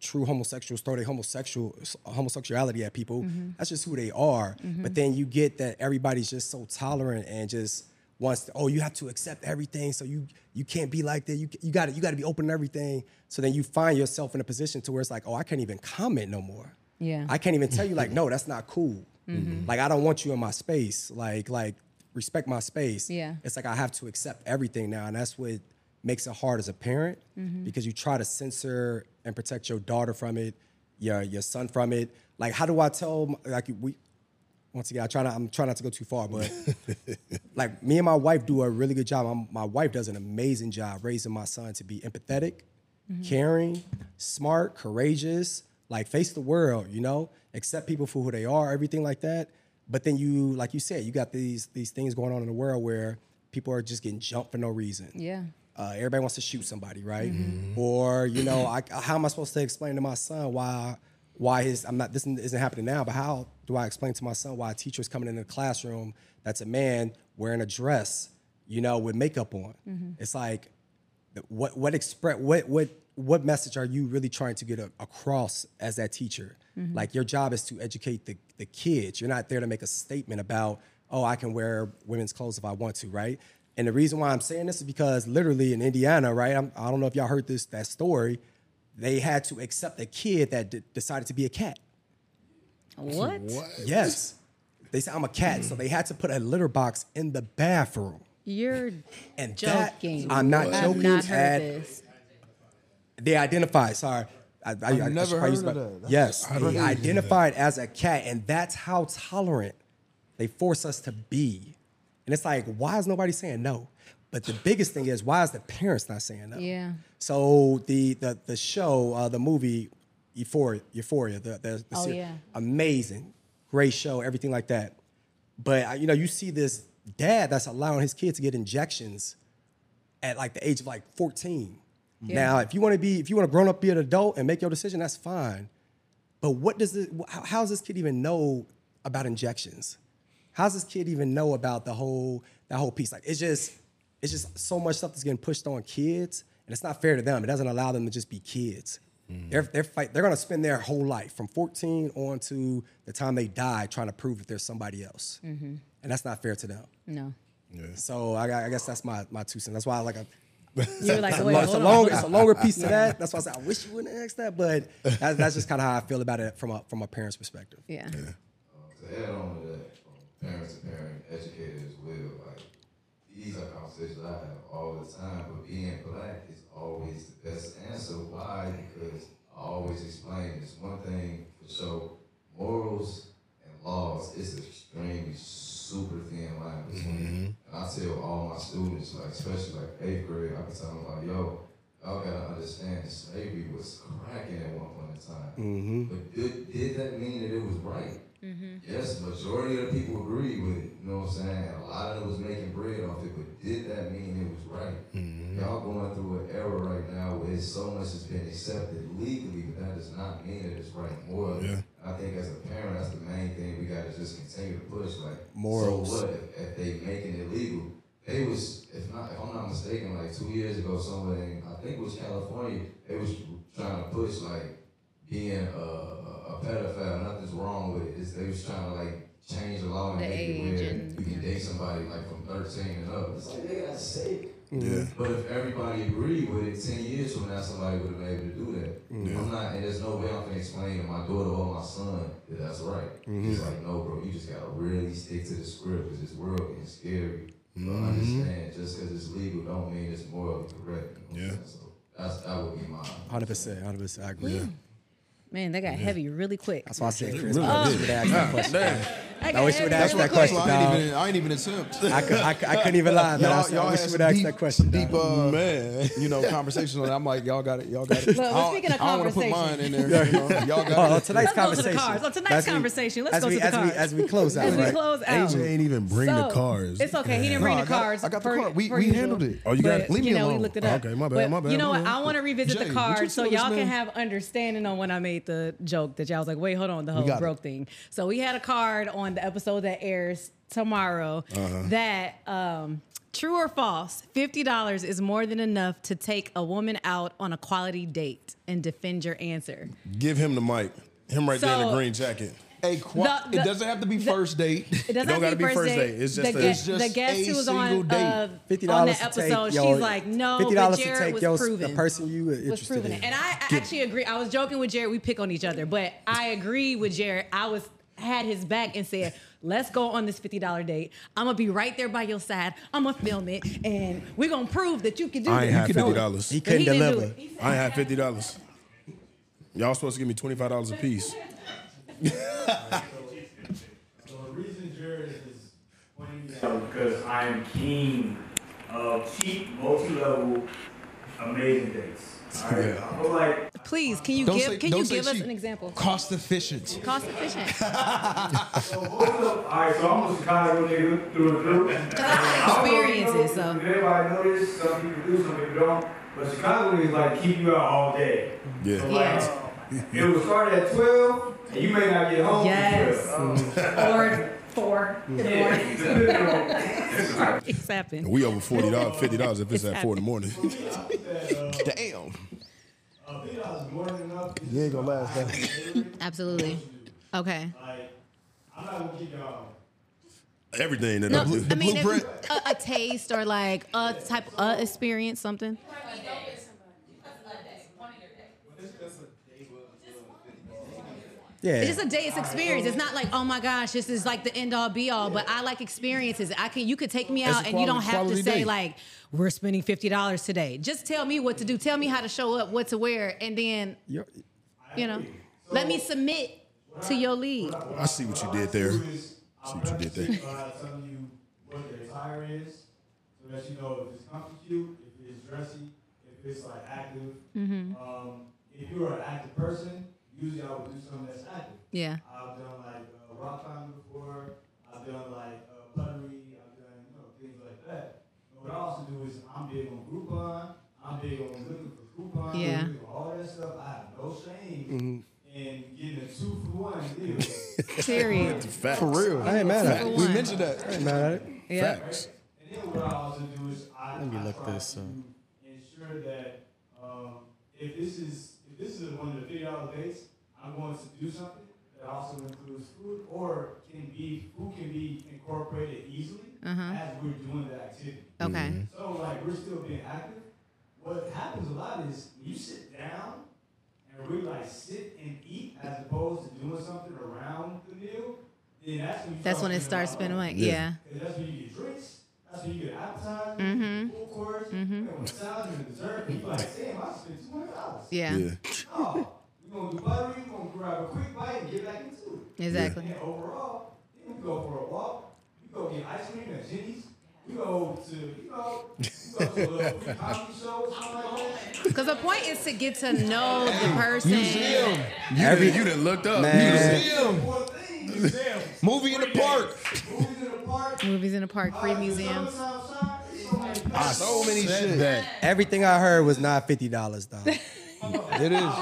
true homosexuals throw their homosexual homosexuality at people. Mhm. That's just who they are. Mhm. But then you get that everybody's just so tolerant and just wants to, oh you have to accept everything so you you can't be like that you you got to you got to be open to everything so then you find yourself in a position to where it's like oh I can't even comment no more Yeah. I can't even tell you like no that's not cool Mhm. like I don't want you in my space like like respect my space Yeah. it's like I have to accept everything now and that's what makes it hard as a parent Mhm. because you try to censor and protect your daughter from it your your son from it like how do I tell like we once again I try not I'm trying not to go too far but like me and my wife do a really good job. My, my wife does an amazing job raising my son to be empathetic, Mhm. caring, smart, courageous, like face the world, you know, accept people for who they are, everything like that. But then you, like you said, you got these these things going on in the world where people are just getting jumped for no reason. Yeah. Uh, everybody wants to shoot somebody, right? Mhm. Or you know, I, how am I supposed to explain to my son why why his I'm not this isn't happening now, but how do I explain to my son why a teacher is coming into the classroom that's a man wearing a dress, you know, with makeup on? Mhm. It's like what what express what what what message are you really trying to get a, across as that teacher? Mhm. Like your job is to educate the the kids. You're not there to make a statement about, oh, I can wear women's clothes if I want to, right? And the reason why I'm saying this is because literally in Indiana, right? I'm, I don't know if y'all heard this that story. They had to accept a kid that d- decided to be a cat. What? Yes. They said I'm a cat, so they had to put a litter box in the bathroom. You're And joking. that I'm not I've joking. not heard at- this. They identified. Sorry, I, I, I've I- I never should heard my- of that. That's Yes, crazy. they identified as a cat, and that's how tolerant they force us to be. And it's like, why is nobody saying no? But the biggest thing is, why is the parents not saying no? Yeah. So the the the show, uh, the movie, Euphoria, Euphoria, the the, the Oh, ser- yeah. amazing, great show, everything like that. But uh, you know, you see this dad that's allowing his kid to get injections at like the age of like 14. Yeah. Now, if you want to be, if you want to grown up, be an adult and make your decision, that's fine. But what does it? How, how does this kid even know about injections? How does this kid even know about the whole that whole piece? Like, it's just, it's just so much stuff that's getting pushed on kids, and it's not fair to them. It doesn't allow them to just be kids. They're they're fight, They're gonna spend their whole life from 14 on to the time they die trying to prove that there's somebody else, Mhm. and that's not fair to them. No. Yeah. So I, I guess that's my my two cents. That's why I like a. You were like, it's, a, wait, it's a long, it's a longer piece to that. That's why I said I wish you wouldn't ask that, but that's, that's just kind of how I feel about it from a from a parent's perspective. Yeah. Um, to add on to that, from parents to parent, educators as well, like these are conversations I have all the time, but being black is always the best answer. Why? Because I always explain it's one thing for sure, morals and laws is extremely super thin line between. And I tell all my students, like especially like eighth grade, I be telling them like, yo, y'all gotta understand slavery was cracking at one point in time. Mhm. But did, did that mean that it was right? Mhm. Yes, majority of the people agree with it. You know what I'm saying? A lot of them was making bread off it, but did that mean it was right? Y'all going through an era right now where so much has been accepted legally, but that does not mean that it's right morally. Yeah. I think as a parent, that's the main thing we got to just continue to push. Like, Morals. so what if, if they making it legal? They was, if not, if I'm not mistaken, like two years ago, somewhere in, I think it was California, they was trying to push like being a, a, a pedophile. Nothing's wrong with it. It's, they was trying to like change the law and The make it where and- you can date somebody like from 13 and up. It's like, nigga, that's sick. Yeah. But if everybody agreed with it, 10 years from now, somebody would have been able to do that. Yeah. I'm not, and there's no way I can explain to my daughter or my son that that's right. Mhm. It's like, no, bro, you just gotta really stick to the script because this world is scary. But Mhm. understand, just because it's legal don't mean it's morally correct. You know what I'm Yeah. saying? So that's, that would be my. Hundred percent, hundred percent. I agree. Man, they got heavy really quick. That's why I said Chris. Really I wish you would ask that question. I I wish you would ask that question. I ain't dog. even, I ain't even attempt. I, could, I, could- I couldn't even lie, man. I, said, I wish you some would ask deep- that question. Deep, uh, Man. you know, conversation on it. I'm like, y'all got it, y'all got it. Look, well, I speaking of I don't want to put mine in there. You know, y'all got Oh, it. tonight's Let's go to the conversation. Oh, tonight's As we- conversation. Let's go we, to the as we, cards. as we close out, As we close out. AJ ain't even bring the So, cars. It's okay. He didn't bring the got- cards. I got the per- card. We- we handled it. Oh, you got it? Leave me you we alone. looked it up. Okay, my bad, my bad, You know what? I want to revisit the what you cards so y'all can have understanding on when I made the joke that y'all was like, wait, hold on, the whole got it. broke thing. So we had a card on the episode that airs tomorrow Uh-huh. that um, True or false? Fifty dollars is more than enough to take a woman out on a quality date and defend your answer. Give him the mic. Him right there in the green jacket. Hey, qua- The- the- it doesn't have to be first date. It doesn't have to be be first, first date. date. It's the, just a- gue- It's the guest a who was single on date. uh, Fifty on dollars the episode, yo, she's like, no, Fifty but dollars to Jared take was proven. the person you were was interested proving in. it. And I, I actually agree. I was joking with Jared. We pick on each other, but I agree with Jared. I was had his back and said, "Let's go on this fifty dollar date. I'm gonna be right there by your side. I'm gonna film it, and we're gonna prove that you can do I ain't have fifty dollars. He But couldn't deliver. it. I ain't have fifty dollars. Y'all supposed to give me twenty five dollars a piece. So the reason Jared is pointing me out because I am king of cheap, multi-level, amazing dates. All right? Yeah. I feel like Please, can you Don't give say- can you give us an example? Cost efficient. Cost efficient. so most all right, so I'm a Chicago nigga through and through. I have experiences, so. Everybody know this. Some people do, some people don't. But Chicago is like keep you out all day. Yeah. So like, it was start at 12, and you may not get home Yes. till 12. or four in the morning. It's happened. We over forty dollars, fifty dollars if it's It's at four in the morning. Damn. Fifty dollars is more than enough. You ain't gonna last that. Absolutely. Okay. Like, I'm not gonna keep y'all. Everything that No, I do. I mean if- blueprint. a, a taste or like a type of experience, something. Yeah. It's just a day. It's experience. It's not like oh my gosh, this is like the end all be all. But I like experiences. I can you could take me It's a out and you don't have to say date. like we're spending fifty dollars today. Just tell me what to do. Tell me how to show up, what to wear, and then You're- you know, let me submit to your lead. I see what you did there. See what you did there. By telling you what the attire is, so that you know if it's comfy cute, if it's dressy, if it's like active. Mm-hmm. Um, if you're an active person, usually I would do something that's active. Yeah. I've done like uh, rock climbing before. I've done like uh, puttery. I've done you know things like that. But what I also do is I'm big on Groupon. I'm big on looking for coupons. Yeah. looking for all that stuff. I have no shame Mhm. And getting a two for one deal. Period. Facts. For real. I ain't mad at it. We mentioned that. I ain't mad at it. Yeah. Facts. And then what I also do is I, Let me I look try this to up. ensure that um, if this is if this is one of the fifty dollar days, I'm going to do something that also includes food or can be food can be incorporated easily Uh-huh. as we're doing the activity. Okay. So like we're still being active. What happens a lot is you sit down and really like sit and eat as opposed to doing something around the meal, then that's when you That's when it starts a lot spending money. money. Yeah. Cause that's when you get drinks. That's you get appetizers, Mhm. full course, Mhm. you know, and dessert. And like, damn, I spent two hundred dollars. Yeah. Yeah. Oh, we gonna do Puttery. We gonna grab a quick bite and get back into it. Exactly. And overall, then we go for a walk. We go get ice cream at Jeni's. We go to you know, we go to a little comedy show, something like that. Because the point is to get to know the person. Museum. You Every- done, you done looked up. Man. Museum. Four things. Museum. Movie in the park. Movies in the park. Movies in the park, free museums. Summertime. So many I So many shit. that. Everything I heard was not fifty dollars though. It is.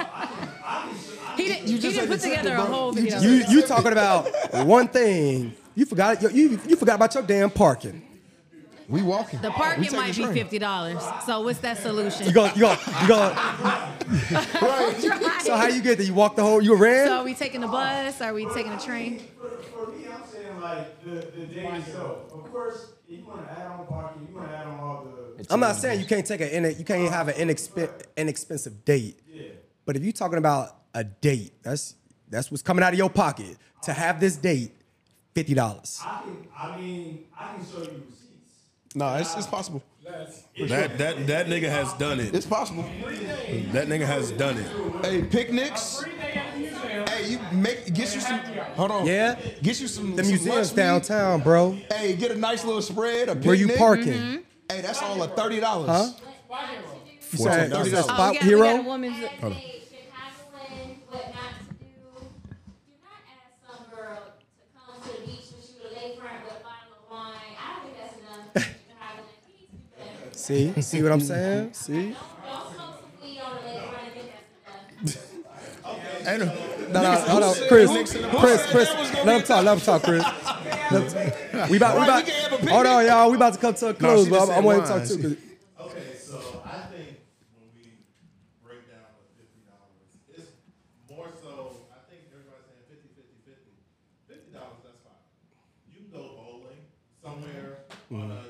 He didn't, he just didn't put together a whole. You video. You you talking about one thing? You forgot you, you you forgot about your damn parking. We walking. the parking taking might be fifty dollars. So what's that solution? You go you go you go. Right. So how you get there? You walk the whole. You ran. So are we taking the bus? Are we taking a train? For, for me, I'm saying like the, the day itself. Of course, if you want to add on parking, you want to add on all the. I'm not saying you can't take a in- you can't have an inexpen- inexpensive date. Yeah. But if you're talking about a date, that's that's what's coming out of your pocket to have this date, fifty dollars. I can, I mean, I can show you receipts. No, it's, it's possible. That that that nigga has done it. It's possible. That nigga has done it. Hey, picnics. Hey, you make get you some. Hold on. Yeah. Get you some. The some museum's lunch meat. downtown, bro. Hey, get a nice little spread. A picnic. Where you picnic. parking? Mm-hmm. Hey, that's all at thirty dollars. Huh? You said, you said $14. spot Oh, we got, hero. we got a woman's. Hold on. Chicagoan, what not to do. Do not ask some girl to come to the beach with you to lakefront with a bottle of wine. I don't think that's enough. Chicagoan. You need to do better. See, see what I'm saying? See. Don't smoke some weed on the lakefront and think that's enough. Ain't no- No, no, hold on, Chris, who said- who Chris, Chris. that was gonna Let him talk. Let him talk, Chris. we about, we about, we can have a picnic. hold on, y'all. We about to come to a close, she but just I, I said want to talk wine. too. 'cause- Okay, so I think when we break down the fifty dollars, it's more so, I think everybody's saying fifty, fifty, fifty. Fifty dollars, that's fine. You can go bowling somewhere on a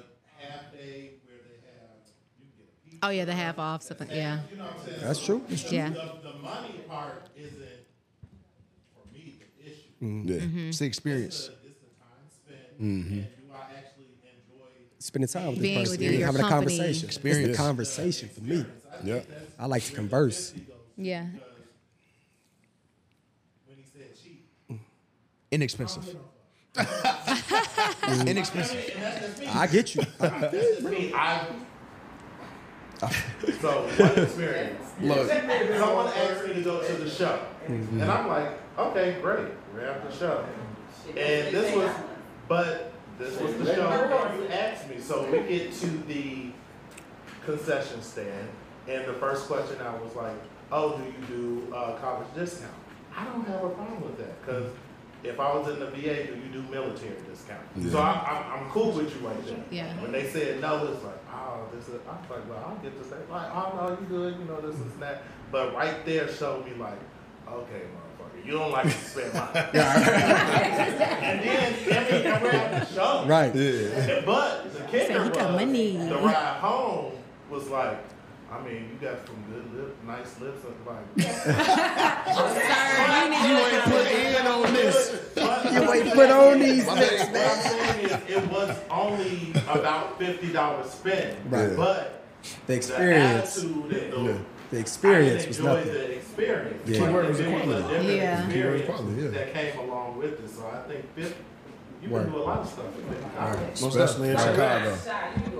half day where they have, you can get a pizza. Oh yeah, the half off something. Yeah. You know what I'm saying? That's So true. That's true. Yeah. The, the money part isn't, for me, the issue. Yeah, Mm-hmm. it's the experience. It's the, it's the time spent, Mm-hmm. and do I actually enjoy Spending time with Being this with person, your- your having a company. conversation. It's the Experience. conversation for me. Yeah. I like to converse. Yeah. when he said cheap? Inexpensive. Inexpensive. I get you. I. So one experience. Look. Someone asked me to go to the show, and I'm like, okay, great, we're at the show. And this was, but this was the show you asked me. So we get to the concession stand, and the first question I was like, oh, do you do uh, college discount? I don't have a problem with that because if I was in the VA, do you do military discount? So I, I'm, I'm cool with you right there. Yeah. When they said no, it's like, oh, this is. I was like, well, I'll get this. Thing. Like, oh no, you good. You know this and that. But right there showed me like, okay, motherfucker, you don't like to spend money. and then I mean, and we're at the show. Right. And- But the kicker Say he was got money. the ride home was like, I mean, you got some good lip, nice lips, and like. You ain't put in on this. You ain't put on these lips, What I'm saying is, it was only about fifty dollars spent, Right. but The experience. the attitude and the, The experience I was nothing. the experience. Yeah. Like, Keyword was it was a equality. different Yeah. experience Keyword was equality, yeah. that came along with it. So I think 50, you Word. can do a lot of stuff with fifty dollars. Especially in Chicago.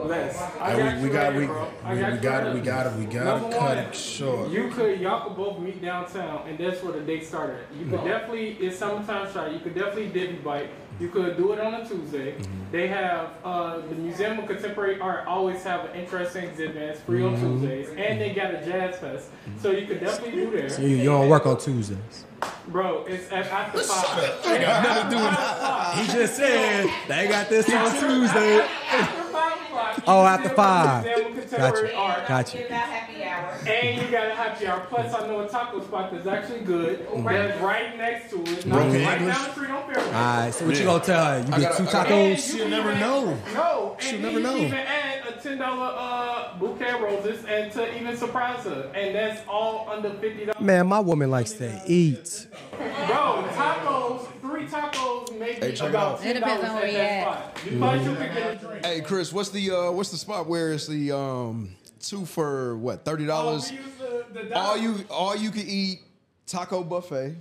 Les, I And got we, we got right we, here, bro. I we, got we got it, we got it, we got Number to cut one, it short. You could y'all could both meet downtown, and that's where the date started. You could mm-hmm. definitely it's summertime shot. You could definitely divvy bike. You could do it on a Tuesday. Mm-hmm. They have uh, the Museum of Contemporary Art always have an interesting exhibit. It's free on mm-hmm. Tuesdays, and they got a jazz fest. So you could definitely do there. So you, you don't work on Tuesdays. Bro, it's at after five. I got nothing to do with that. He just said they got this on Tuesday. After five o'clock. Oh, after five. Museum of Contemporary Gotcha. Art. Gotcha. Give that happy hour. And you got a happy hour. Plus, I know a taco spot that's actually good. That's right next to it. Not Broken right English. down the street on Fairway. All right. So what you gonna tell her? You I get gotta- two I tacos. you She'll never even- know. No, She'll never know. can even add a ten dollar uh, bouquet of roses and to even surprise her, and that's all under fifty dollars. Man, my woman likes to eat. Bro, tacos, three tacos, maybe Hey, check it about out. ten It depends dollars on at where you that at. spot. Plus, you can get a drink. Hey Chris, what's the uh what's the spot where it's the um two for what thirty dollars? we use the, the all you all you can eat taco buffet.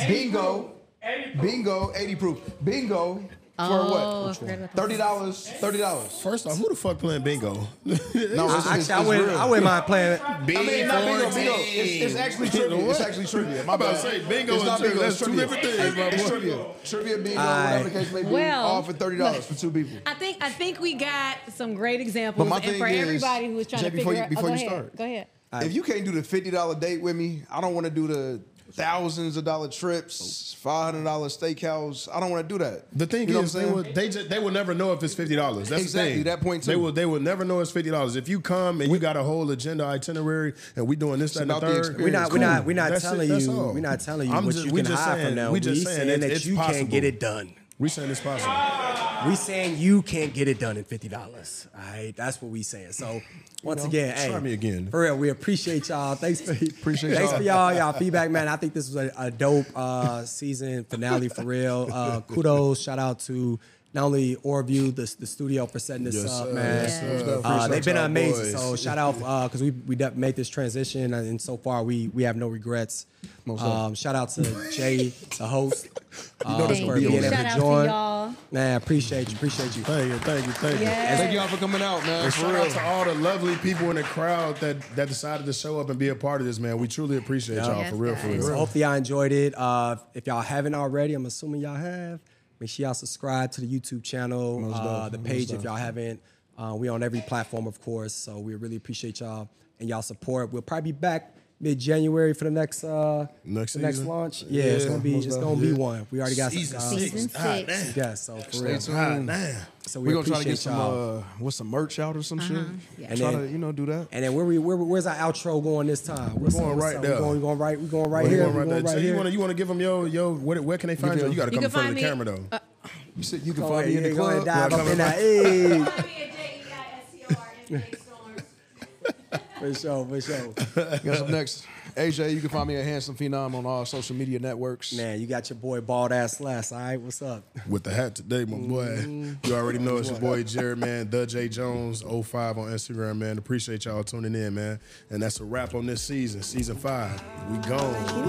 80 Bingo. proof, 80 proof. Bingo, 80 proof. Bingo for Oh, I what? forgot about that. Thirty dollars. Thirty dollars. First off, who the fuck playing bingo? No, it's, it's, Actually, it's I wouldn't. real. I wouldn't mind playing. I mean, not bingo, bingo. It's, it's actually trivia. It's actually trivia. My I'm about to say, bingo It's not bingo. It's that's two trivia. different things, It's trivia. Trivia, bingo, Aight. whatever the case may be. Well, all for thirty dollars for two people. I think I think we got some great examples, But my and thing for is, everybody who was trying Jei, to before figure you- out. Oh, before oh, go you ahead. start. Go ahead. If you can't do the fifty dollar date with me, I don't want to do the thousands of dollar trips, five hundred dollar steakhouse. I don't want to do that. The thing You know is, they will they just, they will never know if it's fifty dollars. That's Exactly, the thing. that point They will they will never know it's fifty dollars. If you come and you got a whole agenda itinerary and we doing this, that, and the about the third. We're not. We're not. We're not That's telling that's you. We're not telling you I'm what just- you we can just hide saying- from them. we just we saying saying it's- that you possible. can't get it done. We saying it's possible. We saying you can't get it done in fifty dollars. All right, that's what we saying. So once know, again, try hey, me again. For real, we appreciate y'all. Thanks for Appreciate thanks y'all. for y'all y'all feedback, man. I think this was a, a dope uh, season finale for real. Uh, kudos, shout out to not only Orview, the, the studio for setting this Yes, up, man. Yes, sir. Uh, they've been amazing. boys. So shout out because we we made this transition, and so far we we have no regrets. Most Um, shout out to Jei, the host, uh, know this for being able Shout to out to join. y'all. Man, appreciate you, appreciate you. Thank you, thank you, thank you. Yes. Thank y'all for coming out, man. And For shout real. out to all the lovely people in the crowd that that decided to show up and be a part of this, man. We truly appreciate y'all Yes, for real, for guys. So real. hopefully y'all enjoyed it. Uh, if y'all haven't already, I'm assuming y'all have. Make sure y'all subscribe to the YouTube channel, uh, the page if y'all haven't. Uh, we on every platform, of course. So we really appreciate y'all and y'all support. We'll probably be back mid January for the next uh Next the next season? launch. Yeah, it's gonna be most it's gonna definitely. be one. We already got Season some, uh, six. Season six. damn. Yes, so for Stay real. tuned. So we We're gonna try to get some uh, what's some merch out or some shit. Yeah. And try then- to you know do that. And then where we where, where's our outro going this time? What's going up, what's right up? there. We going, we going right. We're going right Well, here. you We want going right right there. here. You want to you want to give them yo yo where, where can they find Give you? You got to come in front of the camera though. You said you can find me in the you go ahead, club. dive up in that. Hey, for sure, for sure. Guess up next, AJ. You can find me at Handsome Phenom on all social media networks. Man, you got your boy bald ass last. All right, what's up? with the hat today, my boy. Mm-hmm. You already know it's your boy Jared, man. The J Jones 05 on Instagram, man. Appreciate y'all tuning in, man. And that's a wrap on this season, season five. We gone.